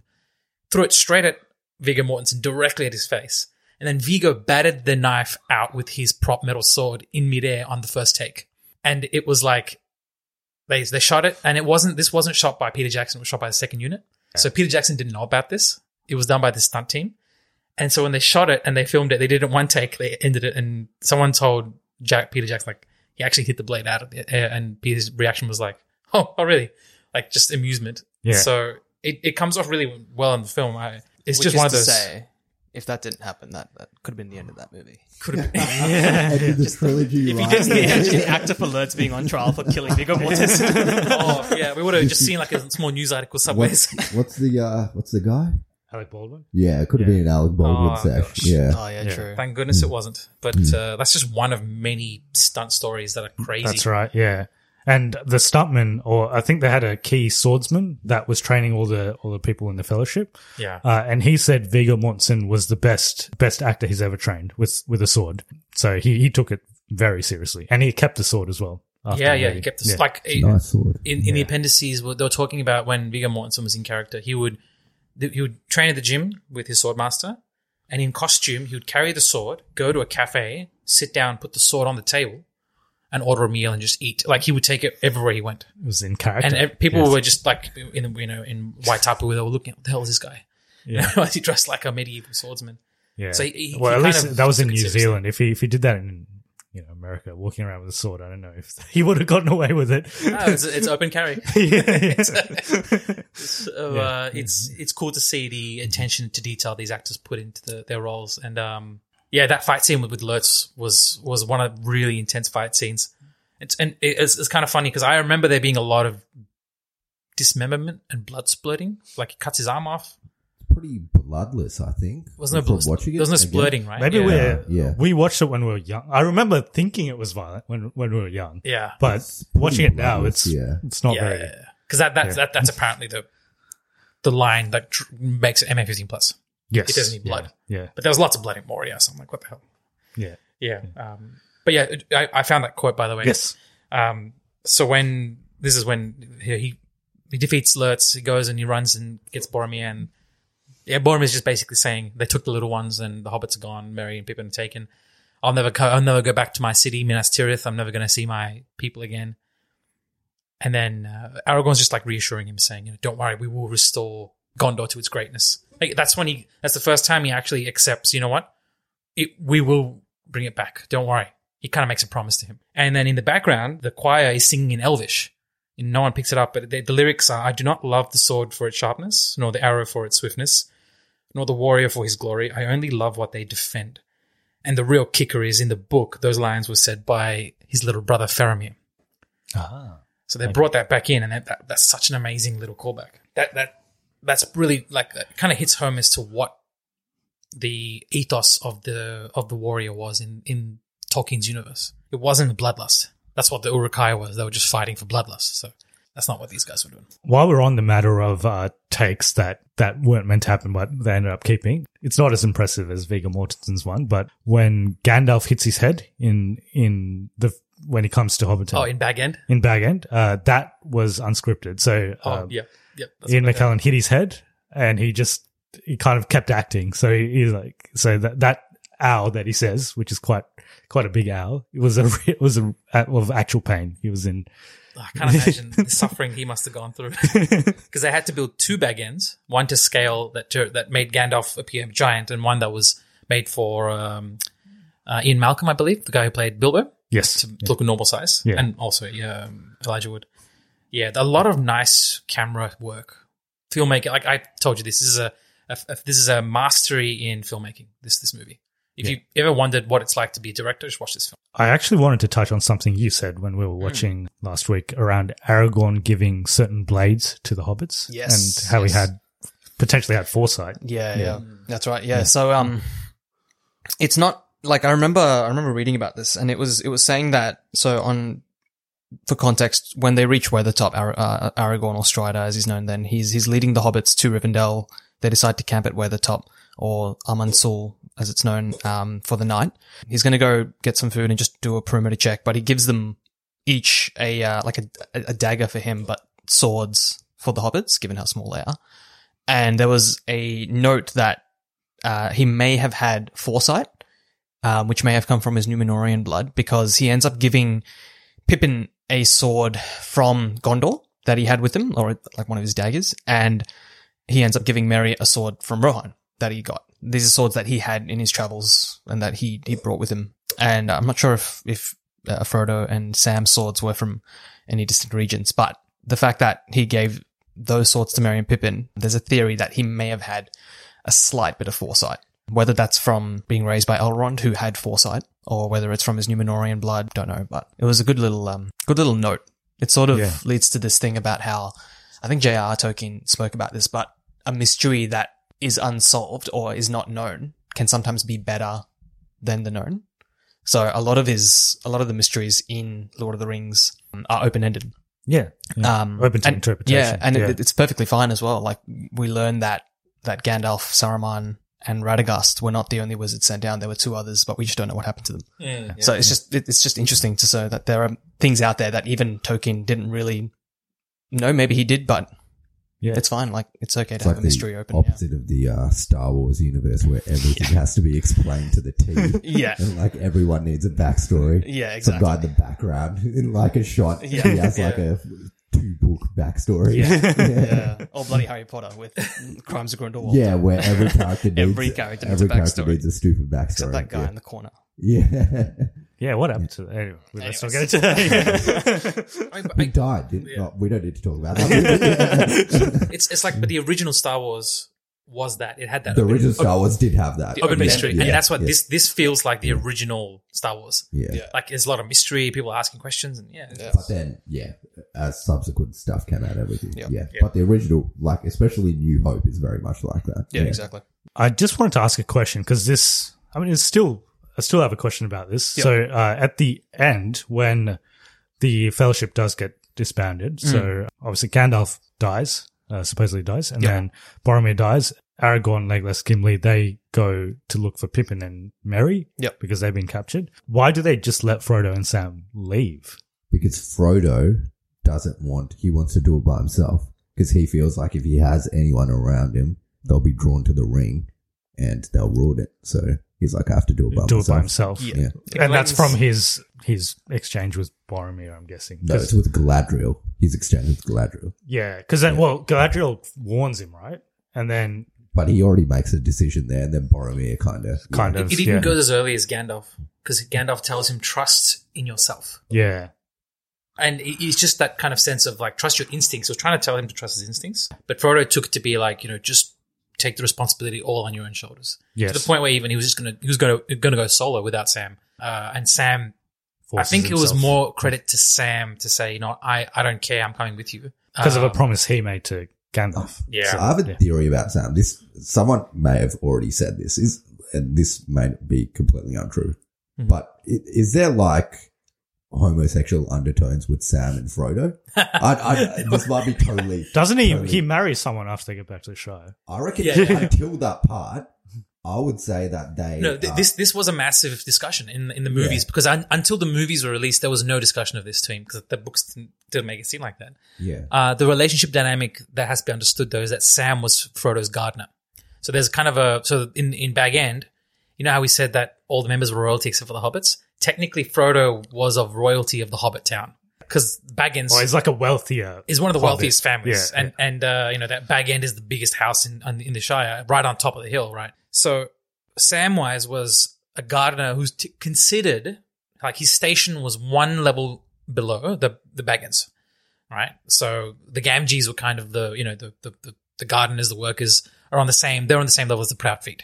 Threw it straight at Viggo Mortensen, directly at his face. And then Viggo batted the knife out with his prop metal sword in midair on the first take. And it was like they they shot it, and it wasn't this wasn't shot by Peter Jackson, it was shot by the second unit. So Peter Jackson didn't know about this. It was done by the stunt team. And so when they shot it and they filmed it, they did it one take, they ended it, and someone told Jack Peter Jackson like he actually hit the blade out of the air, and Peter's reaction was like, "Oh, oh, really?" Like just amusement. Yeah. So it, it comes off really well in the film. I, it's Which just one of to those. say, if that didn't happen, that, that could have been the end of that movie. Could have been. End of the trilogy, If he right? just the, the actor for Lurtz being on trial for killing Viggo Mortensen. oh yeah, we would have just seen like a small news article somewhere. What's, what's the uh, what's the guy? Alec Baldwin. Yeah, it could have Yeah. been an Alec Baldwin Oh, sesh. Yeah. oh yeah, Yeah. true. Thank goodness it wasn't. But uh, that's just one of many stunt stories that are crazy. That's right. Yeah. And the stuntman, or I think they had a key swordsman that was training all the all the people in the fellowship. Yeah. Uh, and he said Viggo Mortensen was the best best actor he's ever trained with with a sword. So he, he took it very seriously, and he kept the sword as well. after yeah, yeah. movie. He kept this Yeah. like it- Nice sword. in, in the appendices. what They were talking about when Viggo Mortensen was in character. He would he would train at the gym with his swordmaster, and in costume he would carry the sword, go to a cafe, sit down, put the sword on the table, and order a meal and just eat. Like he would take it everywhere he went. It was in character, And ev- people Yes. were just like in you know in white tapu. They were looking, what the hell is this guy? Yeah. You know, he dressed like a medieval swordsman. Yeah. So he- he- well, he at least that was in New. Zealand. If he if he did that in you know America, walking around with a sword, I don't know if he would have gotten away with it. No, it's, it's open carry. yeah, So uh, it's it's cool to see the attention to detail these actors put into the, their roles, and um, yeah, that fight scene with, with Lurtz was was one of the really intense fight scenes. It's and it's, it's kind of funny because I remember there being a lot of dismemberment and blood splurting. Like he cuts his arm off. Pretty bloodless, I think. There's no from blood. watching it There's no again. splurting, right? Maybe yeah. we're Yeah. we watched it when we were young. I remember thinking it was violent when when we were young. Yeah. But watching it now, it's yeah. it's not Yeah, very. yeah, yeah. because that, that's Yeah. that, that's apparently the the line that tr- makes it MA fifteen plus. Yes. it doesn't need blood. Yeah. but there was lots of blood in Moria, so I'm like, what the hell? Yeah. Yeah. Um, but yeah, I, I found that quote by the way. Yes. Um, so when this is when he he, he defeats Lurtz, he goes and he runs and gets Boromir, and yeah, Boromir is just basically saying they took the little ones and the hobbits are gone, Merry and Pippin are taken. I'll never go. I'll never go back to my city, Minas Tirith. I'm never going to see my people again. And then uh, Aragorn's just like reassuring him, saying, "You know, don't worry, we will restore Gondor to its greatness." Like that's when he. That's the first time he actually accepts. You know what? It, we will bring it back. Don't worry. He kind of makes a promise to him. And then in the background, the choir is singing in Elvish. And no one picks it up, but the, the lyrics are I do not love the sword for its sharpness, nor the arrow for its swiftness, nor the warrior for his glory. I only love what they defend. And the real kicker is in the book, those lines were said by his little brother Faramir. Ah. So they brought that back in, and that, that, that's such an amazing little callback. That that that's really like it kind of hits home as to what the ethos of the of the warrior was in in Tolkien's universe. It wasn't bloodlust. That's what the Uruk-hai was. They were just fighting for bloodlust. So that's not what these guys were doing. While we're on the matter of uh, takes that, that weren't meant to happen, but they ended up keeping, it's not as impressive as Viggo Mortensen's one. But when Gandalf hits his head in in the when he comes to Hobbiton, Oh, in Bag End. in Bag End, uh, that was unscripted. So Oh, uh, yeah, yep. Ian McKellen hit his head, and he just he kind of kept acting. So he, he's like, so that that owl that he says, which is quite quite a big owl, it was a it was a of actual pain. He was in. I can't imagine the suffering he must have gone through because they had to build two bag ends, one to scale that that made Gandalf appear giant, and one that was made for um, uh, Ian Malcolm, I believe, the guy who played Bilbo. Yes. to look a normal size, Yeah. and also yeah, um, Elijah Wood. Yeah, a lot of nice camera work, filmmaking. Like I told you, this is a, a, a- this is a mastery in filmmaking. This this movie. If Yeah. you ever wondered what it's like to be a director, just watch this film. I actually wanted to touch on something you said when we Hmm. were watching last week around Aragorn giving certain blades to the hobbits, Yes, and how yes. he had potentially had foresight. Yeah, Yeah. yeah, that's right. Yeah. So, um, it's not like I remember. I remember reading about this, and it was it was saying that. So on for context, when they reach Weathertop, Ar- uh, Aragorn or Strider, as he's known, then he's he's leading the hobbits to Rivendell. They decide to camp at Weathertop or Amon Sûl, as it's known, um, for the night. He's going to go get some food and just do a perimeter check, but he gives them each a uh, like a, a dagger for him, but swords for the hobbits, given how small they are. And there was a note that uh, he may have had foresight, um, which may have come from his Númenórean blood, because he ends up giving Pippin a sword from Gondor that he had with him, or like one of his daggers, and he ends up giving Merry a sword from Rohan that he got. These are swords that he had in his travels and that he he brought with him. And I'm not sure if if uh, Frodo and Sam's swords were from any distant regions, but the fact that he gave those swords to Merry and Pippin, there's a theory that he may have had a slight bit of foresight. Whether that's from being raised by Elrond, who had foresight, or whether it's from his Númenórean blood, don't know. But it was a good little, um, good little note. It sort of Yeah. leads to this thing about how I think J.R.R. Tolkien spoke about this, but a mystery that is unsolved or is not known can sometimes be better than the known. So a lot of his, a lot of the mysteries in Lord of the Rings um, are open ended. Yeah, yeah. Um, open to and- interpretation. Yeah, and It, it's perfectly fine as well. Like we learned that that Gandalf, Saruman, and Radagast were not the only wizards sent down. There were two others, but we just don't know what happened to them. Yeah, So yeah. it's just it's just interesting to say that there are things out there that even Tolkien didn't really know. Maybe he did, but Yeah. it's fine. Like it's okay to It's have like a mystery the open. yeah. opposite of the uh, Star Wars universe where everything has to be explained to the T. Yeah. And like everyone needs a backstory. Yeah, Some guy in the background in like a shot. Yeah. He has like a two book backstory. yeah. yeah. Or bloody Harry Potter with Crimes of Grindelwald. Yeah, where every character needs Every character needs every a character backstory. needs a stupid backstory. Except that guy yeah. in the corner. Yeah. yeah, what happened to anyway? Let's not get Anyways. into that. he died. Didn't, oh, we don't need to talk about that. it's it's like, but the original Star Wars was that it had that the open- original Star Wars did have that. the open mystery, Yeah, and that's what yeah. this this feels like the original Star Wars. Yeah. like there's a lot of mystery, people asking questions, and yeah, But then, yeah, as subsequent stuff came out, everything. Yeah. Yeah. Yeah. But the original, like, especially New Hope, is very much like that. Yeah, exactly. I just wanted to ask a question because this, I mean, it's still, I still have a question about this. Yep. So, uh, at the end, when the fellowship does get disbanded. So obviously Gandalf dies, uh, supposedly dies, and Yeah. then Boromir dies. Aragorn, Legolas, Gimli, they go to look for Pippin and Merry Yep. because they've been captured. Why do they just let Frodo and Sam leave? because Frodo doesn't want, he wants to do it by himself because he feels like if he has anyone around him, they'll be drawn to the ring and they'll ruin it. So he's like, I have to do it by do myself. it by himself. Yeah. And that's from his his exchange with Boromir, I'm guessing. No, it's with Galadriel. His exchange with Galadriel. yeah, because then, well, Galadriel warns him, right? And then But he already makes a decision there and then Boromir kind of. kind It, of, it even yeah. goes as early as Gandalf because Gandalf tells him trust in yourself, yeah. and it- it's just that kind of sense of like trust your instincts. He was trying to tell him to trust his instincts, but Frodo took it to be like you know just take the responsibility all on your own shoulders. Yes. To the point where even he was just gonna he was gonna gonna go solo without Sam, uh, and Sam. Forces I think it was more credit to Sam to say, you know, I, I don't care, I'm coming with you. because of a Um, promise he made to Gandalf. Yeah. So I have a Yeah. theory about Sam. This someone may have already said this is, and this may be completely untrue. Hmm. But i- is there like homosexual undertones with Sam and Frodo? I, I, this might be totally. Doesn't he? totally- He marries someone after they get back to the show. I reckon Yeah, yeah. until that part, I would say that they. No, th- are- this this was a massive discussion in in the movies Yeah. because un- until the movies were released, there was no discussion of this team because the books didn't, didn't make it seem like that. yeah. Uh, the relationship dynamic that has to be understood though is that Sam was Frodo's gardener. So there's kind of a so in in Bag End, you know how we said that all the members were royalty except for the hobbits. Technically, Frodo was of royalty of the Hobbit town because Baggins Oh, he's like a wealthier. is one of the hobbit. wealthiest families, Yeah, and and uh, you know that Bag End is the biggest house in in in the Shire, right on top of the hill, right? So Samwise was a gardener who's t- considered like his station was one level below the the Baggins, right? So the Gamgees were kind of the you know the the the, the gardeners, the workers are on the same they're on the same level as the Proudfeet.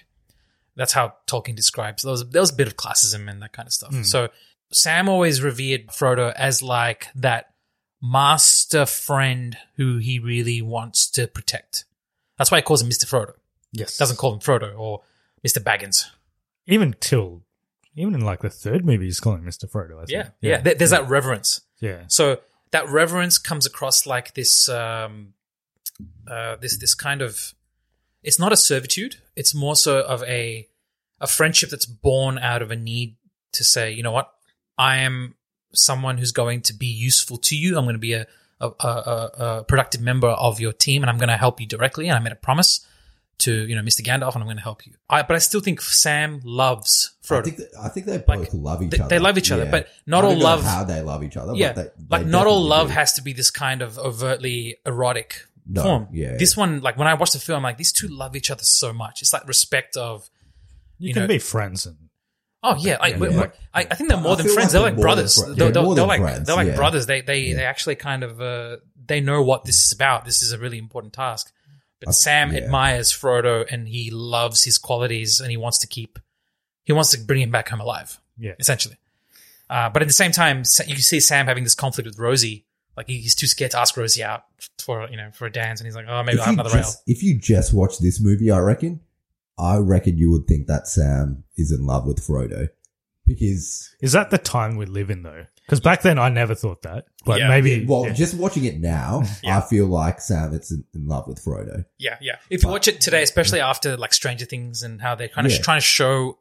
That's how Tolkien describes. There was there was a bit of classism and that kind of stuff. So Sam always revered Frodo as like that master friend who he really wants to protect. That's why he calls him Mister Frodo. Yes. Doesn't call him Frodo or Mister Baggins. even till even in like the third movie, he's calling Mister Frodo. I think. Yeah, yeah. There- There's that reverence. yeah. So that reverence comes across like this, um, uh, this this kind of. It's not a servitude. It's more so of a a friendship that's born out of a need to say, you know what, I am someone who's going to be useful to you. I'm going to be a a, a, a productive member of your team, and I'm going to help you directly. And I made a promise to you know Mr. Gandalf, and I'm going to help you. I, but I still think Sam loves Frodo. I think, that, I think they both Like, love each they- other. they love each other, but not all love- how they love each other. yeah, but they, like not all love do. has to be this kind of overtly erotic No, form. yeah. This one, like when I watched the film, like these two love each other so much. It's like respect of, You, you can know- be friends and oh yeah, I, Yeah. I, I think they're I more than friends. like they're they're like brothers. fri- they're they're, they're like friends, they're like brothers. They they Yeah. they actually kind of uh, they know what this is about. This is a really important task. But Sam yeah. admires Frodo and he loves his qualities and he wants to keep he wants to bring him back home alive. Yeah. essentially. Uh, but at the same time, you can see Sam having this conflict with Rosie. Like he's too scared to ask Rosie out for you know for a dance, and he's like, oh, maybe I'll have you, another rail. if you just watch this movie, I reckon, I reckon you would think that Sam is in love with Frodo because is that the time we live in though? Because back then I never thought that, but Yeah. maybe well, yeah. just watching it now, Yeah. I feel like Sam is in, in love with Frodo. Yeah, yeah. If you watch it today, especially after like Stranger Things and how they're kind of Yeah. trying to show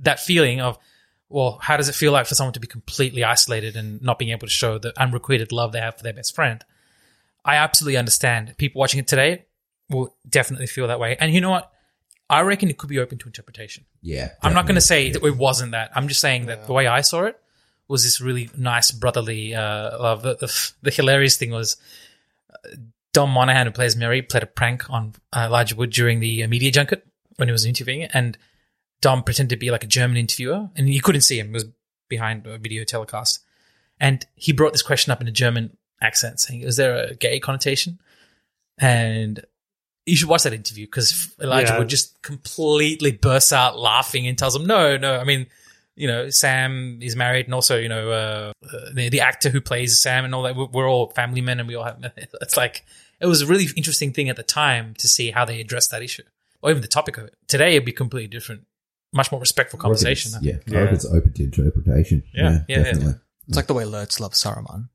that feeling of, well, how does it feel like for someone to be completely isolated and not being able to show the unrequited love they have for their best friend? I absolutely understand. People watching it today will definitely feel that way. And you know what? I reckon it could be open to interpretation. Yeah, I'm not going to say definitely. that it wasn't that. I'm just saying that the way I saw it was this really nice brotherly uh, love. The, the, the hilarious thing was uh, Dom Monaghan, who plays Merry, played a prank on uh, Elijah Wood during the uh, media junket when he was interviewing it, and Dom pretended to be like a German interviewer, and you couldn't see him; it was behind a video telecast, and he brought this question up in a German accent, saying, "Is there a gay connotation?" And you should watch that interview because Elijah Yeah. Wood just completely burst out laughing and tells him, "No, no, I mean." You know, Sam is married, and also, you know, uh, uh, the, the actor who plays Sam and all that. We're, we're all family men, and we all have. It's like it was a really interesting thing at the time to see how they addressed that issue, or even the topic of it. Today, it'd be completely different, much more respectful conversation. it's- Yeah, Yeah. I reckon it's open to interpretation. Yeah, yeah, yeah, definitely. It's like the way Lurtz loves Saruman.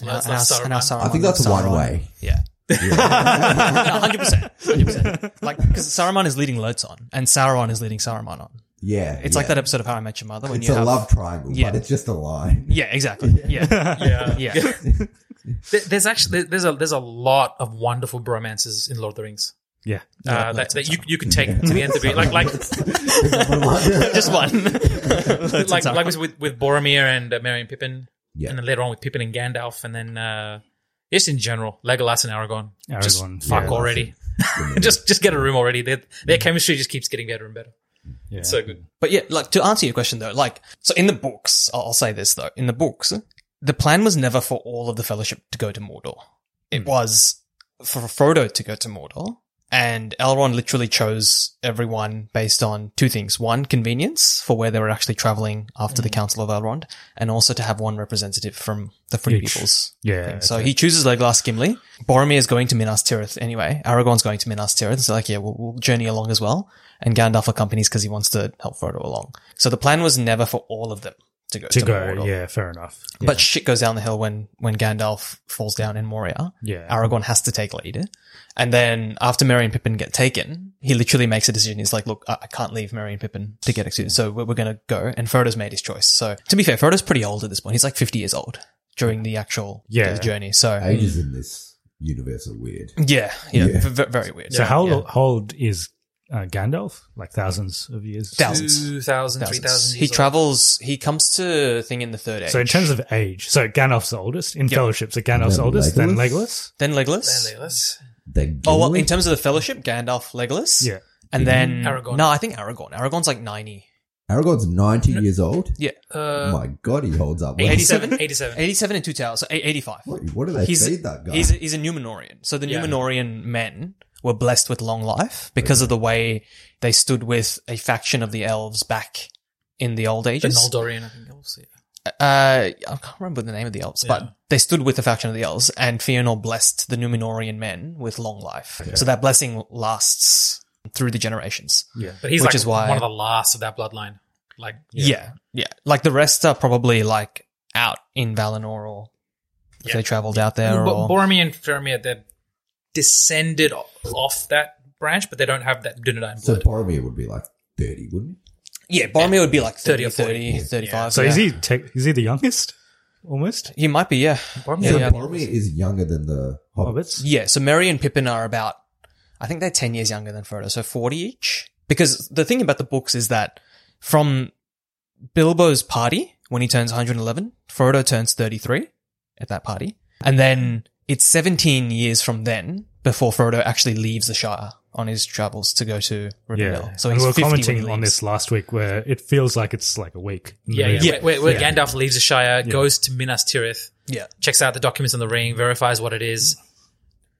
And That's our- and our- and our Saruman. Saruman I think that's loves one Sauron. way. Yeah. hundred percent, hundred percent. Like because Saruman is leading Lurtz on and Sauron is leading Saruman on. Yeah, It's yeah. like that episode of How I Met Your Mother when It's you a have love triangle, Yeah. but it's just a line. Yeah, exactly. Yeah, Yeah. yeah. There- There's actually there's a there's a lot of wonderful bromances in Lord of the Rings. Yeah. Uh, that, that you you can take to the nth degree, like like Just one. like like with with, with Boromir and uh, Merry and Pippin, Yeah. and then later on with Pippin and Gandalf, and then uh, just in general, Legolas and Aragorn. just Aragorn, fuck yeah. already. just just get a room already. Their their chemistry just keeps getting better and better. Yeah. So good. But yeah, like to answer your question though, like so in the books, I'll, I'll say this though, in the books, the plan was never for all of the Fellowship to go to Mordor. It was for Frodo to go to Mordor, and Elrond literally chose everyone based on two things: one, convenience for where they were actually traveling after the mm. Council of Elrond, and also to have one representative from the Free Each. Peoples. Yeah, thing. So okay. he chooses Legolas Gimli. Boromir is going to Minas Tirith anyway. Aragorn's going to Minas Tirith. So like, yeah, we'll, we'll journey along as well. And Gandalf accompanies because he wants to help Frodo along. So the plan was never for all of them to go To to, go, Mordor. yeah, fair enough. But shit goes down the hill when, when Gandalf falls down in Moria. Yeah. Aragorn has to take lead. And then after Merry and Pippin get taken, he literally makes a decision. He's like, look, I, I can't leave Merry and Pippin to get executed. So we're, we're going to go. And Frodo's made his choice. So to be fair, Frodo's pretty old at this point. He's like 50 years old during the actual Yeah. journey. So Ages in this universe are weird. yeah, yeah, Yeah. v- v- very weird. So how, Yeah. how old is uh, Gandalf? Like thousands of years? Thousands. 2,000, Thousands. 3,000 He old. travels. He comes to thing in the third age. So in terms of age, so Gandalf's the oldest in Fellowship. So Gandalf's Then oldest, then Legolas? Legolas. then Legolas. Then Legolas. They Oh well, in terms of the Fellowship, Gandalf, Legolas. Yeah. and then Aragorn. No, I think Aragorn. Aragorn's like ninety. Aragorn's 90 years old. Yeah, Uh, My God, he holds up. well. 87? 87. 87 and two towers. So 85. What, what do they he's, feed that guy? He's a, he's a Númenórean. So the Yeah. Númenórean men were blessed with long life because of the way they stood with a faction of the elves back in the old The ages. Noldorian, I think. Also, yeah. uh, I can't remember the name of the elves, Yeah. but they stood with the faction of the elves, and Fëanor blessed the Númenórean men with long life. So that blessing lasts through the generations. Yeah. But he's Which like is why- one of the last of that bloodline. Like, Yeah. yeah, Like the rest are probably like out in Valinor, or if Yeah. they travelled out there, Bo- or Boromir and Faramir, they're descended off that branch, but they don't have that Dunedain blood. so. Boromir would be like 30, wouldn't he? yeah, Boromir would be like 30, 30 or 30, 40. 35. So yeah. is he tech is he the youngest? Almost? He might be, yeah. Boromir- Yeah, So yeah. Boromir is younger than the Hobbits. Hobbits? Yeah, so Merry and Pippin are about, I think they're 10 years younger than Frodo, so 40 each. Because the thing about the books is that from Bilbo's party, when he turns 111, Frodo turns 33 at that party. And then it's 17 years from then before Frodo actually leaves the Shire on his travels to go to Rivendell. Yeah. So and he's we were 50 when he commenting on this last week where it feels like it's like a week. Yeah, yeah. Yeah. Where, where, where Yeah. Gandalf leaves the Shire, goes to Minas Tirith, Yeah. checks out the documents on the ring, verifies what it is.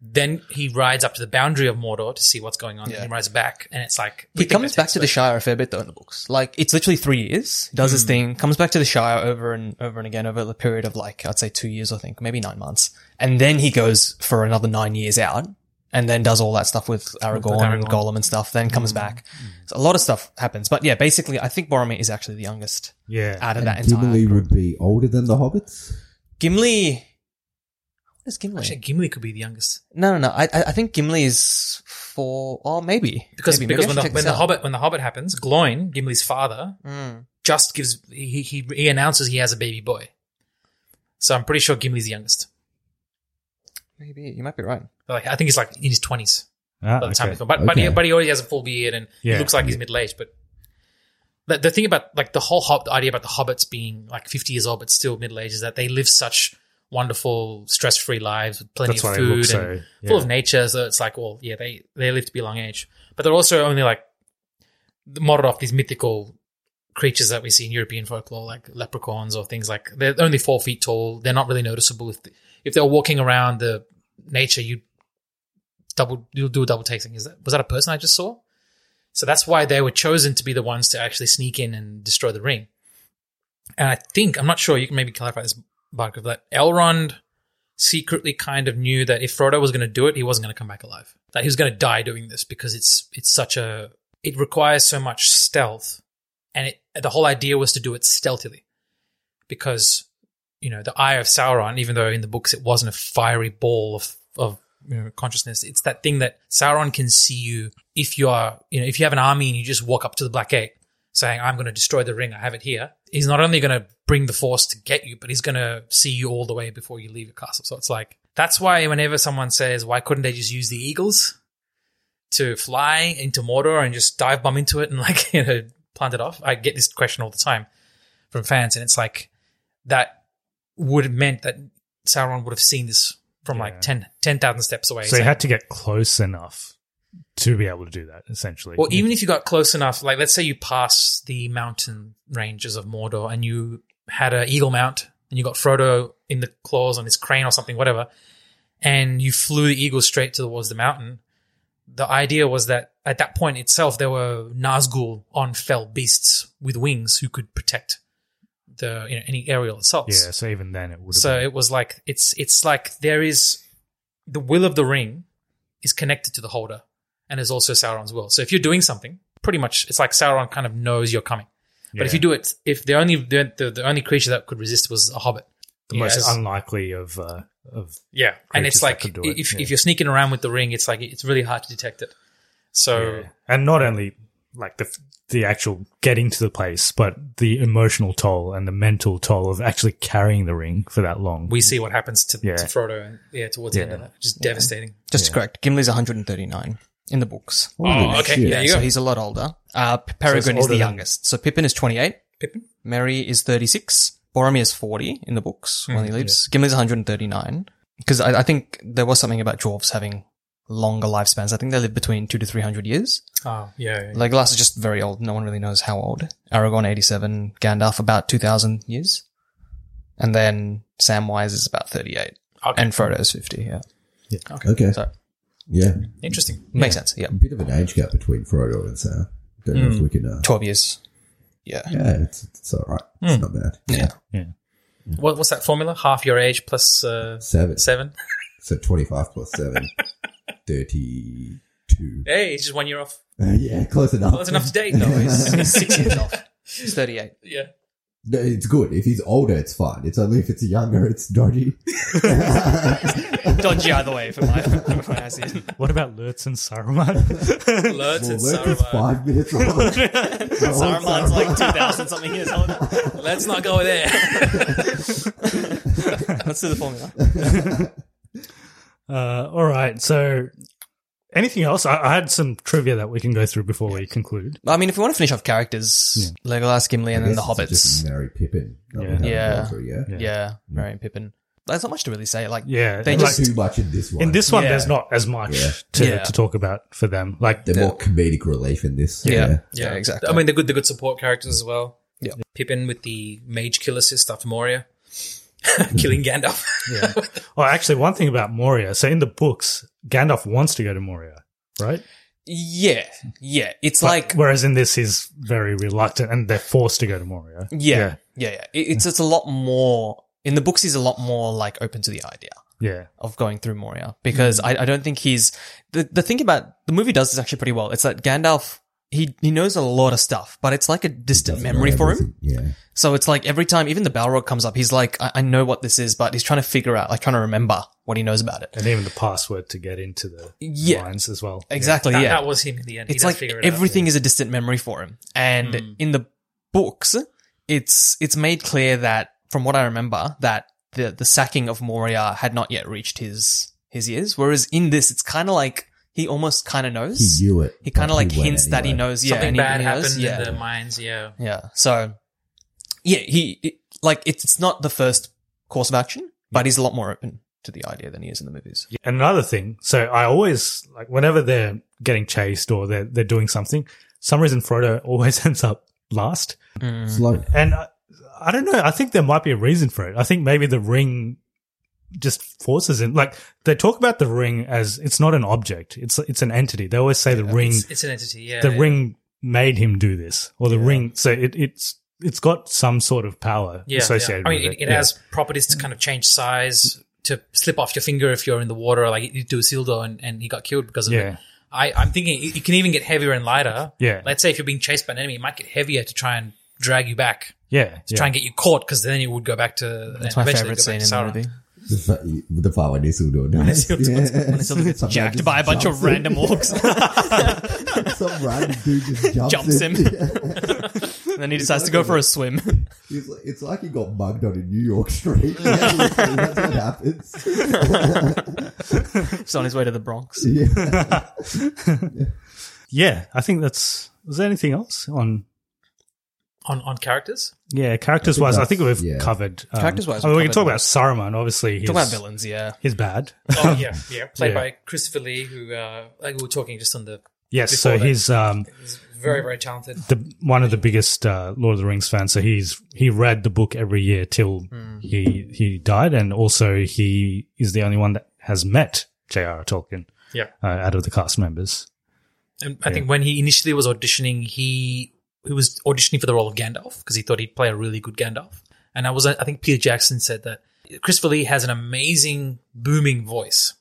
Then he rides up to the boundary of Mordor to see what's going on. Yeah. And he rides back, and it's like He comes back to the Shire a fair bit though in the books. Like it's literally three years. Does Hmm. his thing, comes back to the Shire over and over and again over the period of like I'd say two years, I think, maybe nine months, and then he goes for another nine years out, and then does all that stuff with Aragorn, and Aragorn. Gollum and stuff. Then comes back. So a lot of stuff happens, but yeah, basically, I think Boromir is actually the youngest Yeah. out of And that entire. Gimli would be older than the Hobbits. Gimli. What is Gimli? Actually, Gimli could be the youngest no, no, no. I, I I think Gimli is four, or maybe because maybe. Maybe because I when the when the. Hobbit when the Hobbit happens, Gloin, Gimli's father, Mm. just gives he, he he announces he has a baby boy. So I'm pretty sure Gimli's the youngest. maybe you might be right. Like I think he's like in his twenties Ah, by the time okay. he film. But but, he, but he already has a full beard and Yeah. he looks like he's middle aged. But the, the thing about like the whole hob- the idea about the hobbits being like 50 years old but still middle aged is that they live such wonderful stress free lives with plenty That's of food and yeah. full of nature. So it's like, well, yeah, they they live to be long age, but they're also only like modeled off these mythical creatures that we see in European folklore, like leprechauns or things like they're only four feet tall. They're not really noticeable. If if they're walking around the nature, you double you'll do a double take. Thing. Is that was that a person I just saw? So that's why they were chosen to be the ones to actually sneak in and destroy the ring. And I think I'm not sure. You can maybe clarify this, Bhaskar. That Elrond secretly kind of knew that if Frodo was going to do it, he wasn't going to come back alive. That he was going to die doing this because it's it's such a it requires so much stealth, and it the whole idea was to do it stealthily, because you know, the eye of Sauron, even though in the books it wasn't a fiery ball of, of you know, consciousness. It's that thing that Sauron can see you if you are, you know, if you have an army and you just walk up to the Black Gate saying, I'm going to destroy the ring, I have it here. He's not only going to bring the force to get you, but he's going to see you all the way before you leave your castle. So it's like, that's why whenever someone says, why couldn't they just use the eagles to fly into Mordor and just dive bomb into it and like, you know, plant it off? I get this question all the time from fans. And it's like, that would have meant that Sauron would have seen this from like 10 10,000 steps away. So you saying- had to get close enough to be able to do that, essentially. Or even if you got close enough, like let's say you pass the mountain ranges of Mordor and you had an eagle mount and you got Frodo in the claws on his crane or something, whatever, and you flew the eagle straight towards the mountain. The idea was that at that point itself, there were Nazgul on fell beasts with wings who could protect the you know any aerial assaults. yeah, so even then it would So been. it was like it's it's like there is the will of the ring is connected to the holder, and is also Sauron's will. So if you're doing something, pretty much it's like Sauron kind of knows you're coming. But if you do it, if the only the, the, the only creature that could resist was a hobbit, the Yeah, most as- unlikely of uh, of yeah, and it's like could it, if yeah. if you're sneaking around with the ring, it's like it's really hard to detect it. So Yeah. and not only like the the actual getting to the place, but the emotional toll and the mental toll of actually carrying the ring for that long. we see what happens to, Yeah. to Frodo, and, yeah, towards the end of that, just devastating. Just correct. Gimli's 139 in the books. Oh, okay, there you so he's a lot older. Uh, P- Peregrine is older the than- youngest. So Pippin is 28. Pippin? Merry is 36. Boromir is 40 in the books when he Hmm, lives. Gimli's 139. Because I, I think there was something about dwarves having longer lifespans. I think they live between two to 300 years. Oh, yeah, yeah. Legolas is just very old. No one really knows how old. Aragorn, 87. Gandalf, about 2,000 years. And then Samwise is about 38. Okay. And Frodo is 50, yeah. Okay. So, Yeah. Interesting. makes sense, yeah. A bit of an age gap between Frodo and Sam. Don't know if we can. Uh, 12 years. Yeah. yeah, it's, it's all right. It's not bad. Yeah. yeah. What, what's that formula? Half your age plus uh, Seven. seven. So 25 plus 7. 32. Hey, it's just one year off. Uh, yeah, close enough. Close enough to date. No, He's six years off. He's 38. yeah. No, it's good. If he's older, it's fine. It's only if it's younger, it's dodgy. Dodgy either way for my, for my eyes. What about Lurtz and Saruman? Lurtz and Well, look, it's Saruman. five minutes old. Saruman's like 2,000 something years old. Let's not go there. Let's do the formula. uh, all right. So, anything else? I, I had some trivia that we can go through before we conclude. I mean, if we want to finish off characters, Legolas, Gimli, and I then the guess it's Just hobbits. Merry Pippin. Yeah. Yeah. through yet. Yeah, Merry and Pippin. There's not much to really say. Like, Yeah, they like- just Too much in this one. In this one, Yeah. there's not as much Yeah. to, Yeah. to talk about for them. Like, They're more comedic relief in this. Yeah. Yeah, exactly. I mean, they're good. They're good support characters as well. Yeah. Pippin with the mage kill assist after Moria, killing Gandalf. yeah. oh, actually, one thing about Moria. So in the books, Gandalf wants to go to Moria, right? yeah, yeah. It's But- like, whereas in this, he's very reluctant, and they're forced to go to Moria. yeah, yeah, yeah. It- It's it's a lot more in the books. He's a lot more like open to the idea yeah, of going through Moria because mm. I, I don't think he's the the thing about the movie does this actually pretty well. It's that Gandalf he he knows a lot of stuff, but it's like a distant memory for him. Yeah. So it's like every time even the Balrog comes up, he's like, I, I know what this is, but he's trying to figure out, like trying to remember what he knows about it. and even the password to get into the Yeah. lines as well. Exactly. that, yeah. that was him in the end. It's does like figure it out. everything is a distant memory for him. And Hmm. in the books, it's it's made clear that from what I remember that the the sacking of Moria had not yet reached his his ears. Whereas in this, it's kind of like he almost kind of knows. He knew it. He kind of like he went hints that he knows. Yeah, Something bad he knows, happened Yeah, in the mines. Yeah. yeah. So yeah, he it, like it's it's not the first course of action, but he's a lot more open to the idea than he is in the movies. And another thing, so I always like whenever they're getting chased or they're they're doing something, some reason Frodo always ends up last. Slow. And I, I don't know. I think there might be a reason for it. I think maybe the ring just forces him. Like they talk about the ring as it's not an object; it's it's an entity. They always say the ring, It's, it's an entity. Yeah. the yeah. ring made him do this, or the ring. So it, it's it's got some sort of power Yeah, associated yeah. I mean, with it, it. it Yeah. has properties to kind of change size, to slip off your finger if you're in the water. Like you do Isildur and, and he got killed because of Yeah. it. I, I'm thinking it can even get heavier and lighter. Yeah. Let's say if you're being chased by an enemy, it might get heavier to try and drag you back. Yeah, to try and get you caught because then you would go back to. That's my favorite scene in the movie. The, fa- the part when Isildur dies. When Isildur gets jacked by a bunch of jumps random orcs. Some random dude just jumps, Jumps in. him. and then he decides to go for a swim. It's like, it's like he got mugged on a New York street. Yeah, literally, that's what happens. He's on his way to the Bronx. Yeah. Yeah, I think that's. Was there anything else on? On on characters. Yeah, characters wise, I think we've yeah. covered. Um, Characters-wise, I mean, we can talk about Saruman. Obviously, he's, Talk about villains, yeah. He's bad. Oh yeah, yeah. Played Yeah. by Christopher Lee, who uh, like we were talking just on the Yes, so that. he's um, he's very very talented. the one of the biggest uh, Lord of the Rings fans. So he's he read the book every year till Hmm. he he died, and also he is the only one that has met J.R.R. Tolkien Yeah. uh, out of the cast members. And I think when he initially was auditioning, he he was auditioning for the role of Gandalf because he thought he'd play a really good Gandalf. And I was I think Peter Jackson said that Christopher Lee has an amazing booming voice,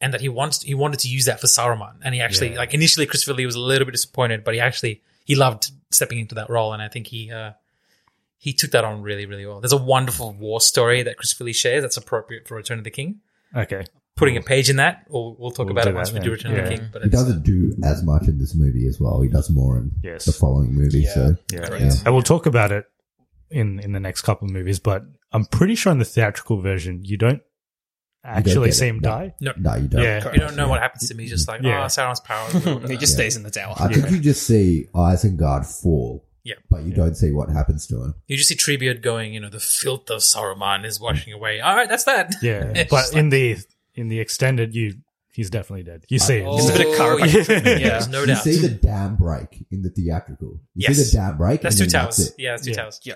and that he wants he wanted to use that for Saruman. And he actually Yeah. like initially Christopher Lee was a little bit disappointed, but he actually he loved stepping into that role, and I think he. uh he took that on really, really well. There's a wonderful war story that Christopher Lee shares that's appropriate for Return of the King. Okay, Putting a page in that, we'll, we'll talk We'll about it once that we do Return of the King. But He it's, doesn't do as much in this movie as well. He does more in Yes. the following movie. Yeah. So yeah, Correct. yeah. and we'll talk about it in in the next couple of movies. But I'm pretty sure in the theatrical version, you don't actually get see him no. die. no, no, you don't. Yeah. you don't know what happens to me. Just like, Yeah. oh, Sauron's power. He just stays in the tower. I think you just see Isengard fall, Yeah. but you don't see what happens to him. You just see Treebeard going, you know, the filth of Saruman is washing away. All right, that's that. Yeah, but just in like- the in the extended, you he's definitely dead. You see him. Oh, There's a bit of chiropractic. yeah. Yeah. There's no doubt. you doubt. see the dam break in the theatrical. You Yes. see the dam break. That's two towers. it. Yeah, that's two Yeah. towers. Yeah.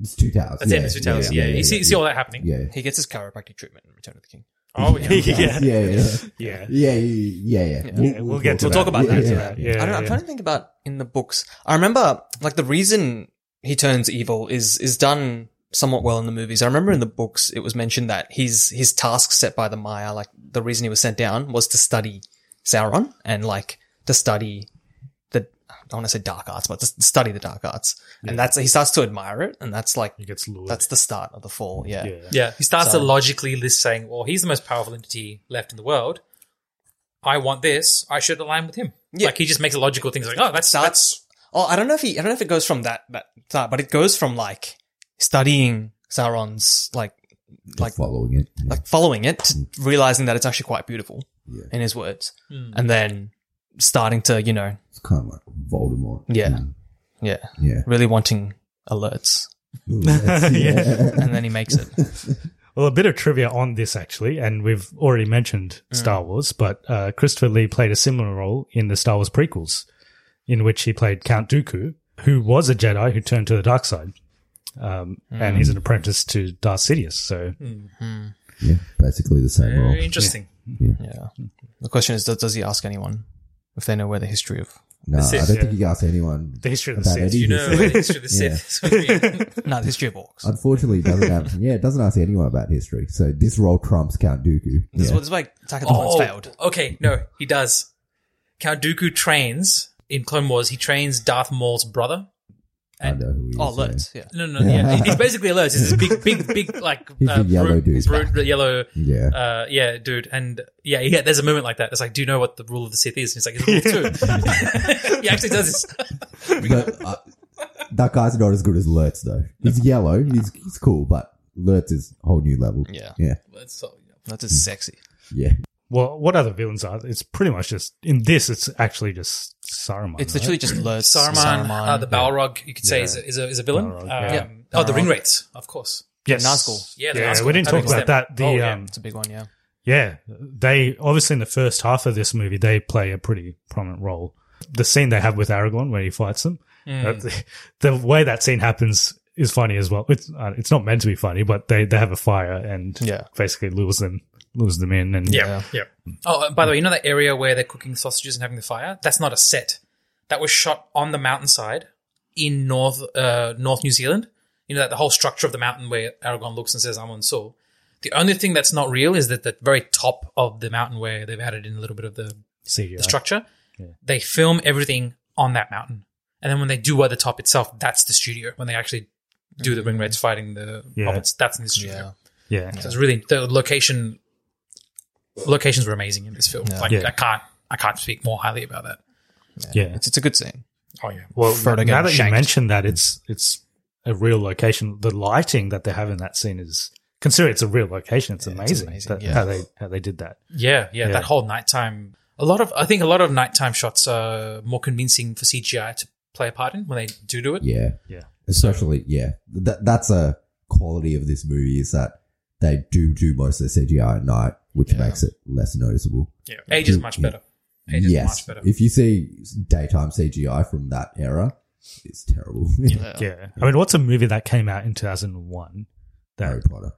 It's two towers. That's yeah, it. It's two towers. Yeah, you see, you see all that happening. Yeah. He gets his chiropractic treatment in Return of the King. Oh, yeah. yeah, Yeah, yeah, yeah. yeah. Yeah, yeah, yeah. Yeah, we'll get to We'll talk about yeah, that. Yeah, Yeah, yeah. yeah. I don't know, I'm trying to think about in the books. I remember like the reason he turns evil is is done somewhat well in the movies. I remember in the books it was mentioned that his his task set by the Maia, like the reason he was sent down was to study Sauron and like to study the I want to say dark arts, but to study the dark arts. And that's he starts to admire it, and that's like He gets lured. that's the start of the fall. Yeah. yeah. Yeah, he starts So- to logically list saying, "Well, he's the most powerful entity left in the world. I want this. I should align with him." Yeah. Like he just makes a logical things like, "Oh, that's starts. that's Oh, I don't know if he. I don't know if it goes from that that start, but it goes from like studying Sauron's like like following it. Yeah. like following it realizing that it's actually quite beautiful Yeah. in his words, and then starting to you know It's kind of like Voldemort. Yeah. Mm. yeah Yeah. really wanting alerts, Ooh, Yeah. and then he makes it. Well, a bit of trivia on this actually, and we've already mentioned Star Wars, but uh, Christopher Lee played a similar role in the Star Wars prequels, in which he played Count Dooku, who was a Jedi who turned to the dark side, um, and he's an apprentice to Darth Sidious. So Yeah, basically the same role. interesting." Yeah. The question is, does, does he ask anyone if they know where the history of? No, I Sith, don't yeah. think he ask anyone the history of the Sith. any You know, history. the history of the Yeah. Sith. No, the history of orcs. Unfortunately, it doesn't have. Yeah, it doesn't ask anyone about history. So this role trumps Count Dooku. This, is Yeah. this is why Attack of the Clones oh, failed. okay, no, he does. Count Dooku trains in Clone Wars. He trains Darth Maul's brother. I know who he is. Oh, yeah. alerts. Yeah. No, no, yeah, he's basically alerts. He's this big, big, big, like He's the yellow brute- dude. brute- yellow, Yeah. uh, yeah, dude, and yeah, yeah. There's a moment like that. It's like, do you know what the rule of the Sith is? And he's like, it's rule two. he actually does this. But uh, that guy's not as good as Lurtz though. He's yellow. He's he's cool, but Lurtz is a whole new level. Yeah. Yeah. That's so- That's just sexy. Yeah. Well, what other villains are? It's pretty much just in this. It's actually just Saruman. It's right? literally just alerts. Saruman, uh, the Balrog, you could say, Yeah. is, a, is, a, is a villain. Balrog, Um, yeah. Oh, the Balrog. ring wraiths, of course. yes. Nazgul. Yeah, the yeah. Nazgul. We didn't talk makes about that. The Oh, yeah. um, It's a big one. Yeah. Yeah, they obviously in the first half of this movie they play a pretty prominent role. The scene they have with Aragorn where he fights them, uh, the, the way that scene happens is funny as well. It's uh, it's not meant to be funny, but they they have a fire and Yeah. basically lures them lures them in and Yeah, yeah. Oh, uh, by the way, you know that area where they're cooking sausages and having the fire? That's not a set. That was shot on the mountainside in North uh, North New Zealand. You know that the whole structure of the mountain where Aragorn looks and says, "Amon Sûl." The only thing that's not real is that the very top of the mountain where they've added in a little bit of the, CGI. the structure. They film everything on that mountain, And then when they do At the Top itself, that's the studio. When they actually do the ring wraiths fighting the Yeah. hobbits, that's in the studio. Yeah. Yeah. So it's really the location. Locations were amazing in this film. Yeah. Like Yeah. I can't, I can't speak more highly about that. Yeah. It's, it's a good scene. Oh yeah. Well, Frodo now getting that you shanked. mentioned that, it's it's a real location. The lighting that they have in that scene is consider it's a real location. It's amazing, amazing, that- yeah. how they how they did that. Yeah, yeah, Yeah. that whole nighttime. A lot of, I think, a lot of nighttime shots are more convincing for CGI to play a part in when they do do it. Yeah. Yeah. Especially, yeah. That, that's a quality of this movie is that they do do most of the CGI at night, which makes it less noticeable. Yeah, age is much better. Age is yes. much better. If you see daytime CGI from that era, it's terrible. Yeah. I mean, what's a movie that came out in two thousand one? Harry Potter.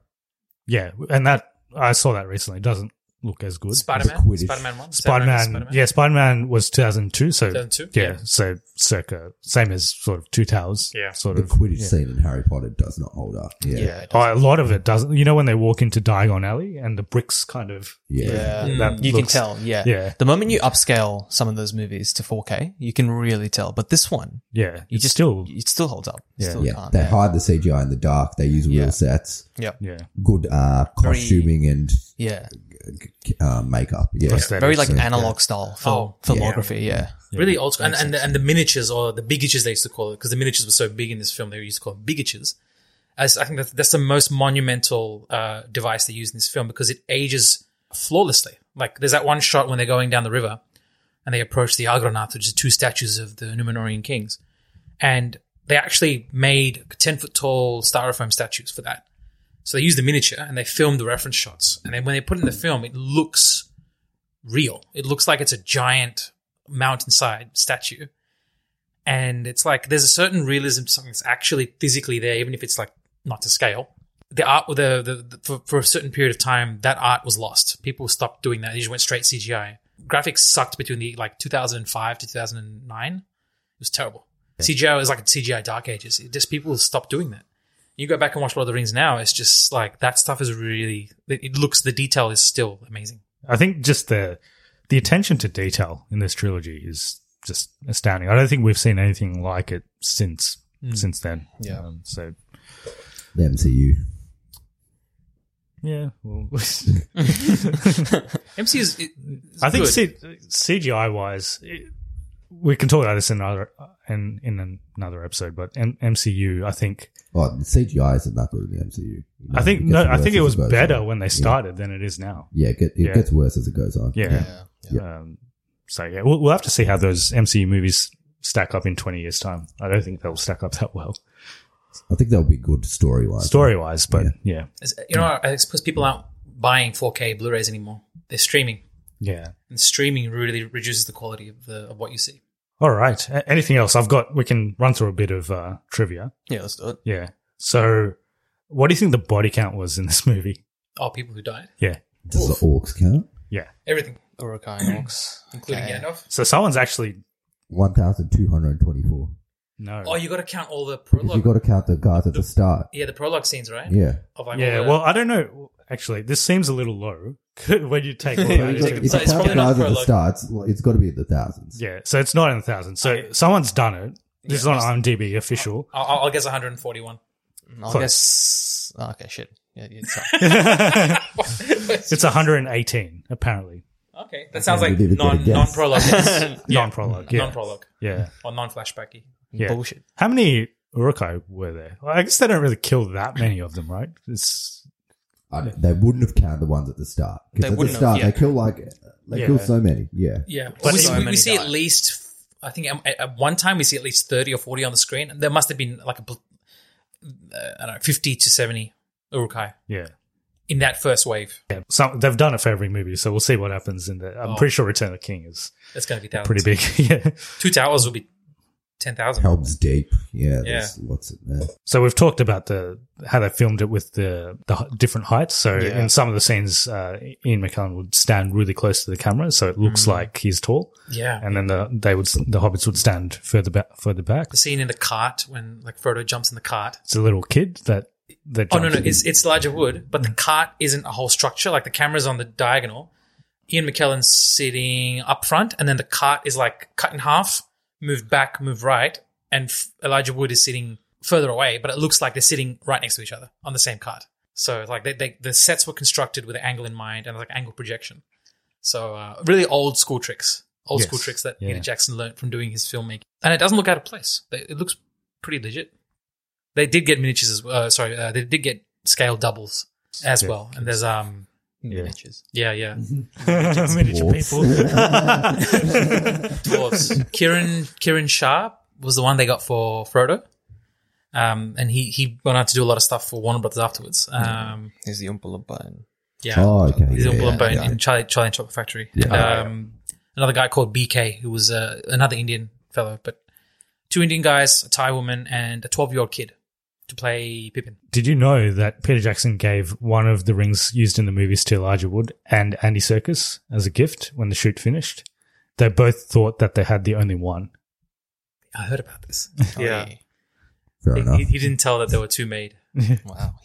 Yeah, and that I saw that recently. It doesn't look as good. Spider Man, Spider Man one, Spider Man, Spider-Man. yeah, Spider Man was two thousand two. So 2002? yeah, Yeah. so circa same as sort of Two Towers. Yeah. sort The of Quidditch yeah. scene in Harry Potter does not hold up. Yeah. Yeah. Oh, a lot of it doesn't. You know when they walk into Diagon Alley and the bricks kind of Yeah. Yeah. that you looks- can tell. Yeah. Yeah. The moment you upscale some of those movies to 4K, you can really tell. But this one, Yeah, you just still it still holds up. Yeah. Still Yeah. can't. They hide the CGI in the dark. They use real Yeah. sets, Yep. yeah. good uh, Very- costuming and Yeah. Uh, makeup. Yeah. Prosthetics Very like and- analog style film, Oh, filmography. Yeah. really old school. And, and, the, and the miniatures, or the bigatures they used to call it, because the miniatures were so big in this film, they used to call them bigatures. As I think that's, that's the most monumental uh, device they use in this film because it ages flawlessly. Like there's that one shot when they're going down the river and they approach the Argonath, which is two statues of the Númenórean kings, and they actually made ten foot tall styrofoam statues for that. So they used the miniature and they filmed the reference shots, and then when they put it in the film, it looks real. It looks like it's a giant mountainside statue. And it's like there's a certain realism to something that's actually physically there, even if it's like not to scale. The art, the, the, the for, for a certain period of time, that art was lost. People stopped doing that. They just went straight CGI. Graphics sucked between the like 2005 to 2009. It was terrible. CGI was like a CGI dark ages. It just people stopped doing that. You go back and watch Lord of the Rings now, it's just like that stuff is really. It looks the detail is still amazing. I think just the the attention to detail in this trilogy is just astounding. I don't think we've seen anything like it since since then. Yeah. Um, so The MCU. yeah, well, MC is. It, I think good. C- CGI wise, it, we can talk about this in another in in another episode. But M- MCU, I think Oh, the CGI isn't that good in the MCU. You know, I think no, I think it was goes better on. when they Yeah. started than it is now. Yeah, it, get, it Yeah. gets worse as it goes on. Yeah. Yeah. Um, so yeah, we'll, we'll have to see how those MCU movies stack up in twenty years' time. I don't think they'll stack up that well I think they'll be good story wise. story wise, but yeah, Is- You know, I suppose people aren't buying 4K Blu-rays anymore. They're streaming, yeah. and streaming really reduces the quality of the of what you see. All right. A- anything else? I've got. We can run through a bit of uh, trivia. Yeah. Let's do it. Yeah. So, what do you think the body count was in this movie? Oh, people who died, Yeah. Does the orcs count? Yeah. everything, Uruk-hai Orcs. including Okay. Gandalf. So someone's actually 1,224. no. Oh, you got to count all the Because prologue. you got to count the guys at the start. yeah, the prologue scenes, right? Yeah. Of like yeah. the- Well, I don't know. Actually, this seems a little low when you take all If that you into got- if you So it's count probably not guys at the prologue. start, it's, it's got to be in the thousands. Yeah. So it's not in the thousands. So someone's done it. This is on IMDb official. I'll, I'll guess 141. Mm, I'll Close. guess. oh, okay. Shit. Yeah. yeah. It's 118 apparently. Okay, that sounds like did a non good guess. non prologue, Non prologue. Yeah. non prologue, Yeah. or non flashbacky. Yeah. Bullshit. How many Uruk-hai were there? Well, I guess they don't really kill that many of them, right? It's I, they wouldn't have counted the ones at the start. They Because at the wouldn't have, start, yeah. they kill like, they Yeah. kill so many. Yeah. Yeah, But we, so we- we see die. at least. I think um, at, at one time we see at least thirty or forty on the screen. There must have been like a, bl- uh, I don't know, fifty to seventy Uruk-hai yeah. in that first wave. Yeah, some they've done it for every movie, so we'll see what happens in the. I'm Oh. pretty sure Return of the King is That's going to be thousands. pretty big. yeah. Two towers will be ten thousand. Helms Deep. Yeah. There's lots of there. So we've talked about the how they filmed it with the the different heights. So Yeah. in some of the scenes, uh, Ian McKellen would stand really close to the camera, so it looks like he's tall, Yeah, and then the they would the hobbits would stand further back further back. the scene in the cart when like Frodo jumps in the cart. It's a little kid that that. Oh no, no, in. it's it's Elijah Wood, but the cart isn't a whole structure. Like the camera's on the diagonal. Ian McKellen's sitting up front, and then the cart is like cut in half, moved back, moved right, and F- Elijah Wood is sitting further away, but it looks like they're sitting right next to each other on the same cart. So like they, they the sets were constructed with an angle in mind and like angle projection. So uh, really old school tricks, old Yes. school tricks that Yeah. Peter Jackson learned from doing his filmmaking, and it doesn't look out of place. It looks pretty legit. They did get miniatures as well. Uh, sorry, uh, they did get scale doubles as Yeah. well. And there's um Miniatures. yeah yeah Miniature people. dwarves. Kiran Kiran Shah was the one they got for Frodo. Um, and he, he went on to do a lot of stuff for Warner Brothers afterwards. Um, He's the Oompa Loompa. And yeah. Oh, okay. He's Yeah, in Oompa Loompa yeah, in, in Charlie, Charlie and Chocolate Factory. Yeah. Um, another guy called BK, who was uh, another Indian fellow, but two Indian guys, a Thai woman, and a 12 year old kid to play Pippin. Did you know that Peter Jackson gave one of the rings used in the movies to Elijah Wood and Andy Serkis as a gift when the shoot finished? They both thought that they had the only one. I heard about this. Yeah. Fair He, enough. he, he didn't tell that there were two made. wow,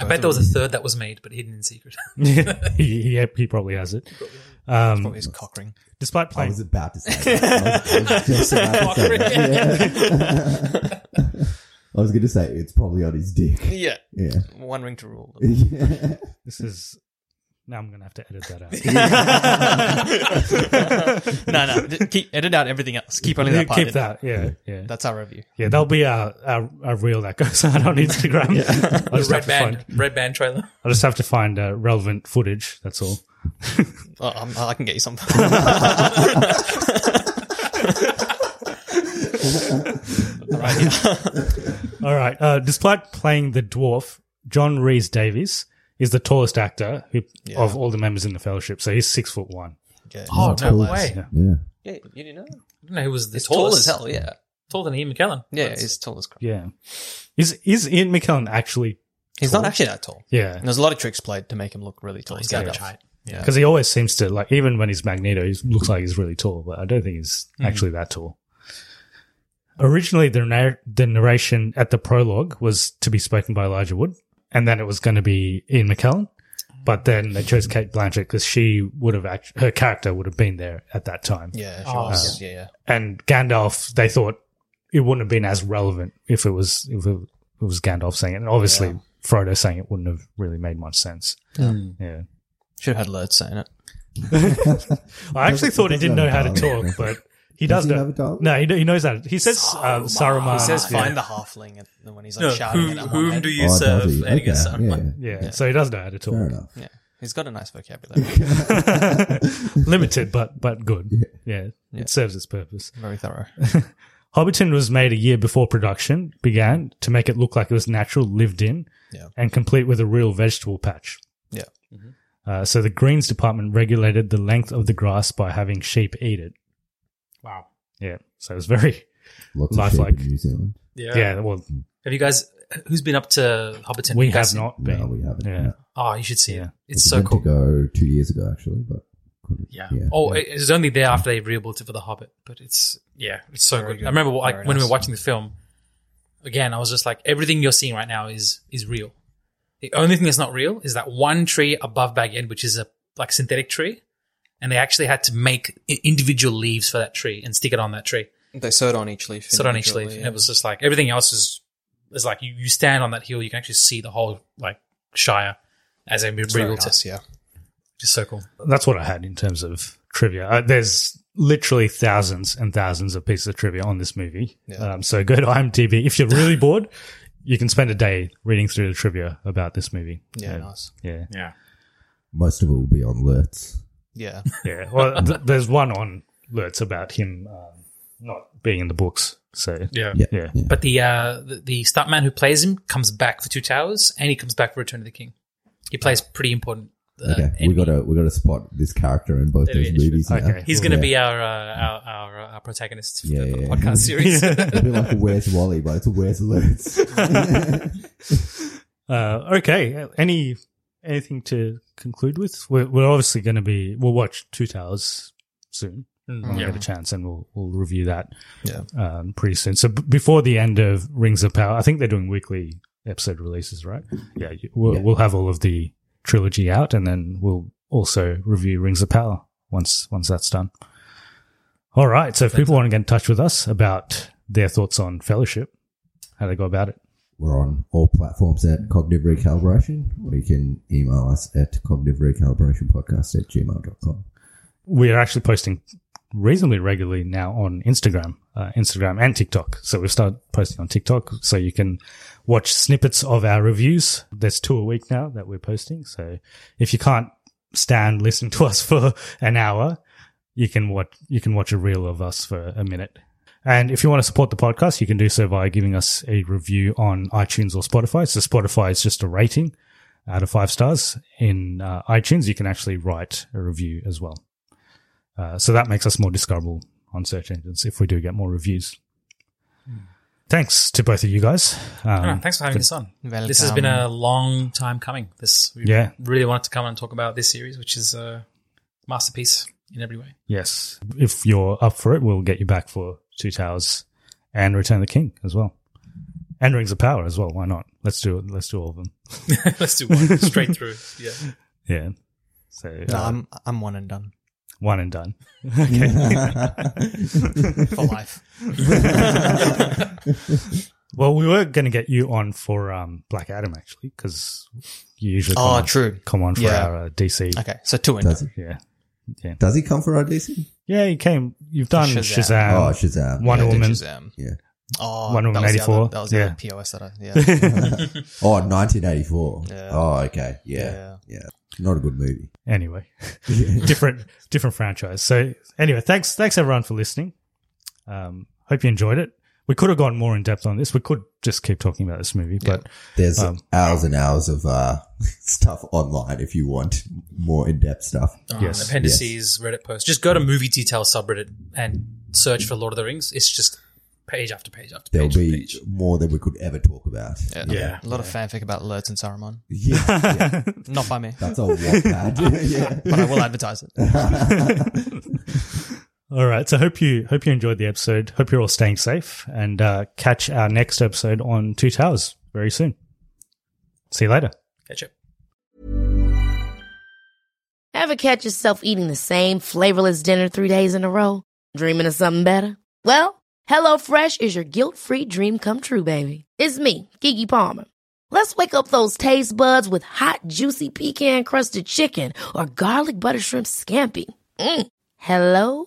I bet there was a third that was made, but hidden in secret. he, he, he probably has it. Um, Probably his cock ring. despite playing, I playing, was about to say that. I was, I was I was going to say it's probably on his dick. Yeah. Yeah. One ring to rule. yeah. this is now I'm going to have to edit that out. no, no. d- Keep edit out everything else. Keep only that part. Keep in. that, yeah, yeah. That's our review. Yeah, that'll be our, our, our reel that goes out on Instagram. I'll, just have red to band, find, red band trailer. I'll just have to find uh, relevant footage. That's all. Oh, I'm, I can get you something. right, yeah. All right. Uh, despite playing the dwarf, John Rhys Davies is the tallest actor who, Yeah. of all the members in the Fellowship. So he's six foot one. Okay. Oh, no tall. way. Yeah. Yeah. Yeah, you didn't know? I don't know who was the He's tall tallest. as hell, yeah. Taller than Ian McKellen. Yeah, That's- he's tall as crap. Yeah. Is is Ian McKellen actually? He's not actually that tall. Yeah. And there's a lot of tricks played to make him look really tall. he's Gandalf. average height. Yeah. Because he always seems to like, even when he's Magneto, he looks like he's really tall, but I don't think he's Hmm. actually that tall. Originally, the narr- the narration at the prologue was to be spoken by Elijah Wood, and then it was going to be Ian McKellen. But then they chose Cate Blanchett because she would have act- her character would have been there at that time. Yeah, she Oh, was. Yeah, yeah. and Gandalf, they thought it wouldn't have been as relevant if it was if it, it was Gandalf saying it. And obviously, Frodo saying it wouldn't have really made much sense. Yeah, hmm. Should have had Lurtz saying it. I actually thought he didn't know how to talk, but he Does does he know. have a dialogue? No, he, he knows that. He says uh, Saruman. He says, yeah. find the halfling and when he's like No, shouting whom, at that whom one do you Oh, serve? does he? And he Okay, "Saruman." yeah. Yeah, so he does know how to talk. Fair enough. Yeah. He's got a nice vocabulary. Limited, but but good. Yeah. Yeah. it serves its purpose. Very thorough. Hobbiton was made a year before production began to make it look like it was natural, lived in, Yeah. and complete with a real vegetable patch. Yeah. Uh, so the greens department regulated the length of the grass by having sheep eat it. Wow. Yeah, so it was very Lots of Lifelike. sheep in New Zealand. Yeah. yeah. well, Have you guys? Who's been up to Hobbiton? we You guys have seen- not been. No, we haven't. Yeah. no. Oh, you should see Yeah. it. It's We so meant cool. to go two years ago, actually, but. Yeah. Yeah. Oh, it was only there after they rebuilt it for The Hobbit, but it's yeah, it's so good. good. I remember like Very when we were watching the film. Again, I was just like, everything you're seeing right now is is real. The only thing that's not real is that one tree above Bag End, which is a like synthetic tree, and they actually had to make individual leaves for that tree and stick it on that tree. They sewed on each leaf. Sit on each leaf. individually, And it was just like everything else is is like you, you stand on that hill, you can actually see the whole like Shire as a It's very rebuilt nice, it. yeah. Just so cool. That's what I had in terms of trivia. Uh, there's literally thousands and thousands of pieces of trivia on this movie. Yeah. Um, so go to IMDb. If you're really bored, you can spend a day reading through the trivia about this movie. Yeah, Uh, nice. Yeah. Yeah. Most of it will be on Lurtz. Yeah. Yeah. Well, th- there's one on Lurtz about him um, not being in the books. So Yeah. Yeah. Yeah. But the uh the, the stuntman who plays him comes back for Two Towers and he comes back for Return of the King. He plays pretty important. Uh, Okay, we gotta we gotta spot this character in both There those go. movies. now. Okay. He's going to Yeah. be our, uh, our our our protagonist for Yeah, the, yeah, the podcast series. a bit like a Where's Wally, but it's a Where's Lurtz. Uh, okay. Any anything to conclude with? We're, we're obviously going to be. We'll watch Two Towers soon when we yeah. get a chance, and we'll we'll review that Yeah. um, pretty soon. So b- before the end of Rings of Power, I think they're doing weekly episode releases, right? Yeah. We'll, Yeah. we'll have all of the trilogy out, and then we'll also review Rings of Power once once that's done. All right. So if people want to get in touch with us about their thoughts on fellowship, how do they go about it. We're on all platforms at Cognitive Recalibration, or you can email us at cognitive recalibration podcast at gmail.com. We are actually posting reasonably regularly now on Instagram, uh, Instagram and TikTok. So we've started posting on TikTok so you can watch snippets of our reviews. There's two a week now that we're posting. So if you can't stand listening to us for an hour, you can watch, you can watch a reel of us for a minute. And if you want to support the podcast, you can do so by giving us a review on iTunes or Spotify. So Spotify is just a rating out of five stars. In uh, iTunes, you can actually write a review as well. Uh, so that makes us more discoverable on search engines if we do get more reviews. Thanks to both of you guys. Um, No, thanks for having us on. Welcome. This has been a long time coming. This we Yeah. really wanted to come and talk about this series, which is a masterpiece in every way. Yes. If you're up for it, we'll get you back for Two Towers and Return of the King as well. And Rings of Power as well. Why not? Let's do it. Let's do all of them. Let's do one straight through. Yeah. Yeah. So No, uh, I'm I'm one and done one and done. Okay. for life. well, we were going to get you on for um, Black Adam actually, because you usually come Oh, on, true. come on for Yeah. our uh, DC. Okay, so two and done. Yeah. Yeah. Does he come for our DC? Yeah, you came. You've done Shazam. Shazam. oh, Shazam. Wonder Yeah, I did Woman. Shazam. Yeah. Oh, Wonder that Woman was the 84. other- That was the Yeah. other POS that I, yeah. Oh, 1984. Yeah. Oh, okay. Yeah. yeah. Not a good movie. Anyway, different different franchise. So anyway, thanks thanks everyone for listening. Um, hope you enjoyed it. We could have gone more in depth on this. We could just keep talking about this movie, but There's Um, hours and hours of uh, stuff online if you want more in depth stuff. Um, Yes. Appendices, Reddit posts. Just go to movie detail subreddit and search for Lord of the Rings. It's just page after page after There'll page. after be page. more than we could ever talk about. Yeah. Yeah. A lot of fanfic about Lurtz and Saruman. Yeah. yeah. Not by me. That's a Wattpad. yeah. but I will advertise it. All right. So hope you hope you enjoyed the episode. Hope you're all staying safe and uh, catch our next episode on Two Towers very soon. See you later. Catch up. Ever catch yourself eating the same flavorless dinner three days in a row? Dreaming of something better? Well, HelloFresh is your guilt-free dream come true, baby. It's me, Keke Palmer. Let's wake up those taste buds with hot, juicy pecan-crusted chicken or garlic butter shrimp scampi. Mm. Hello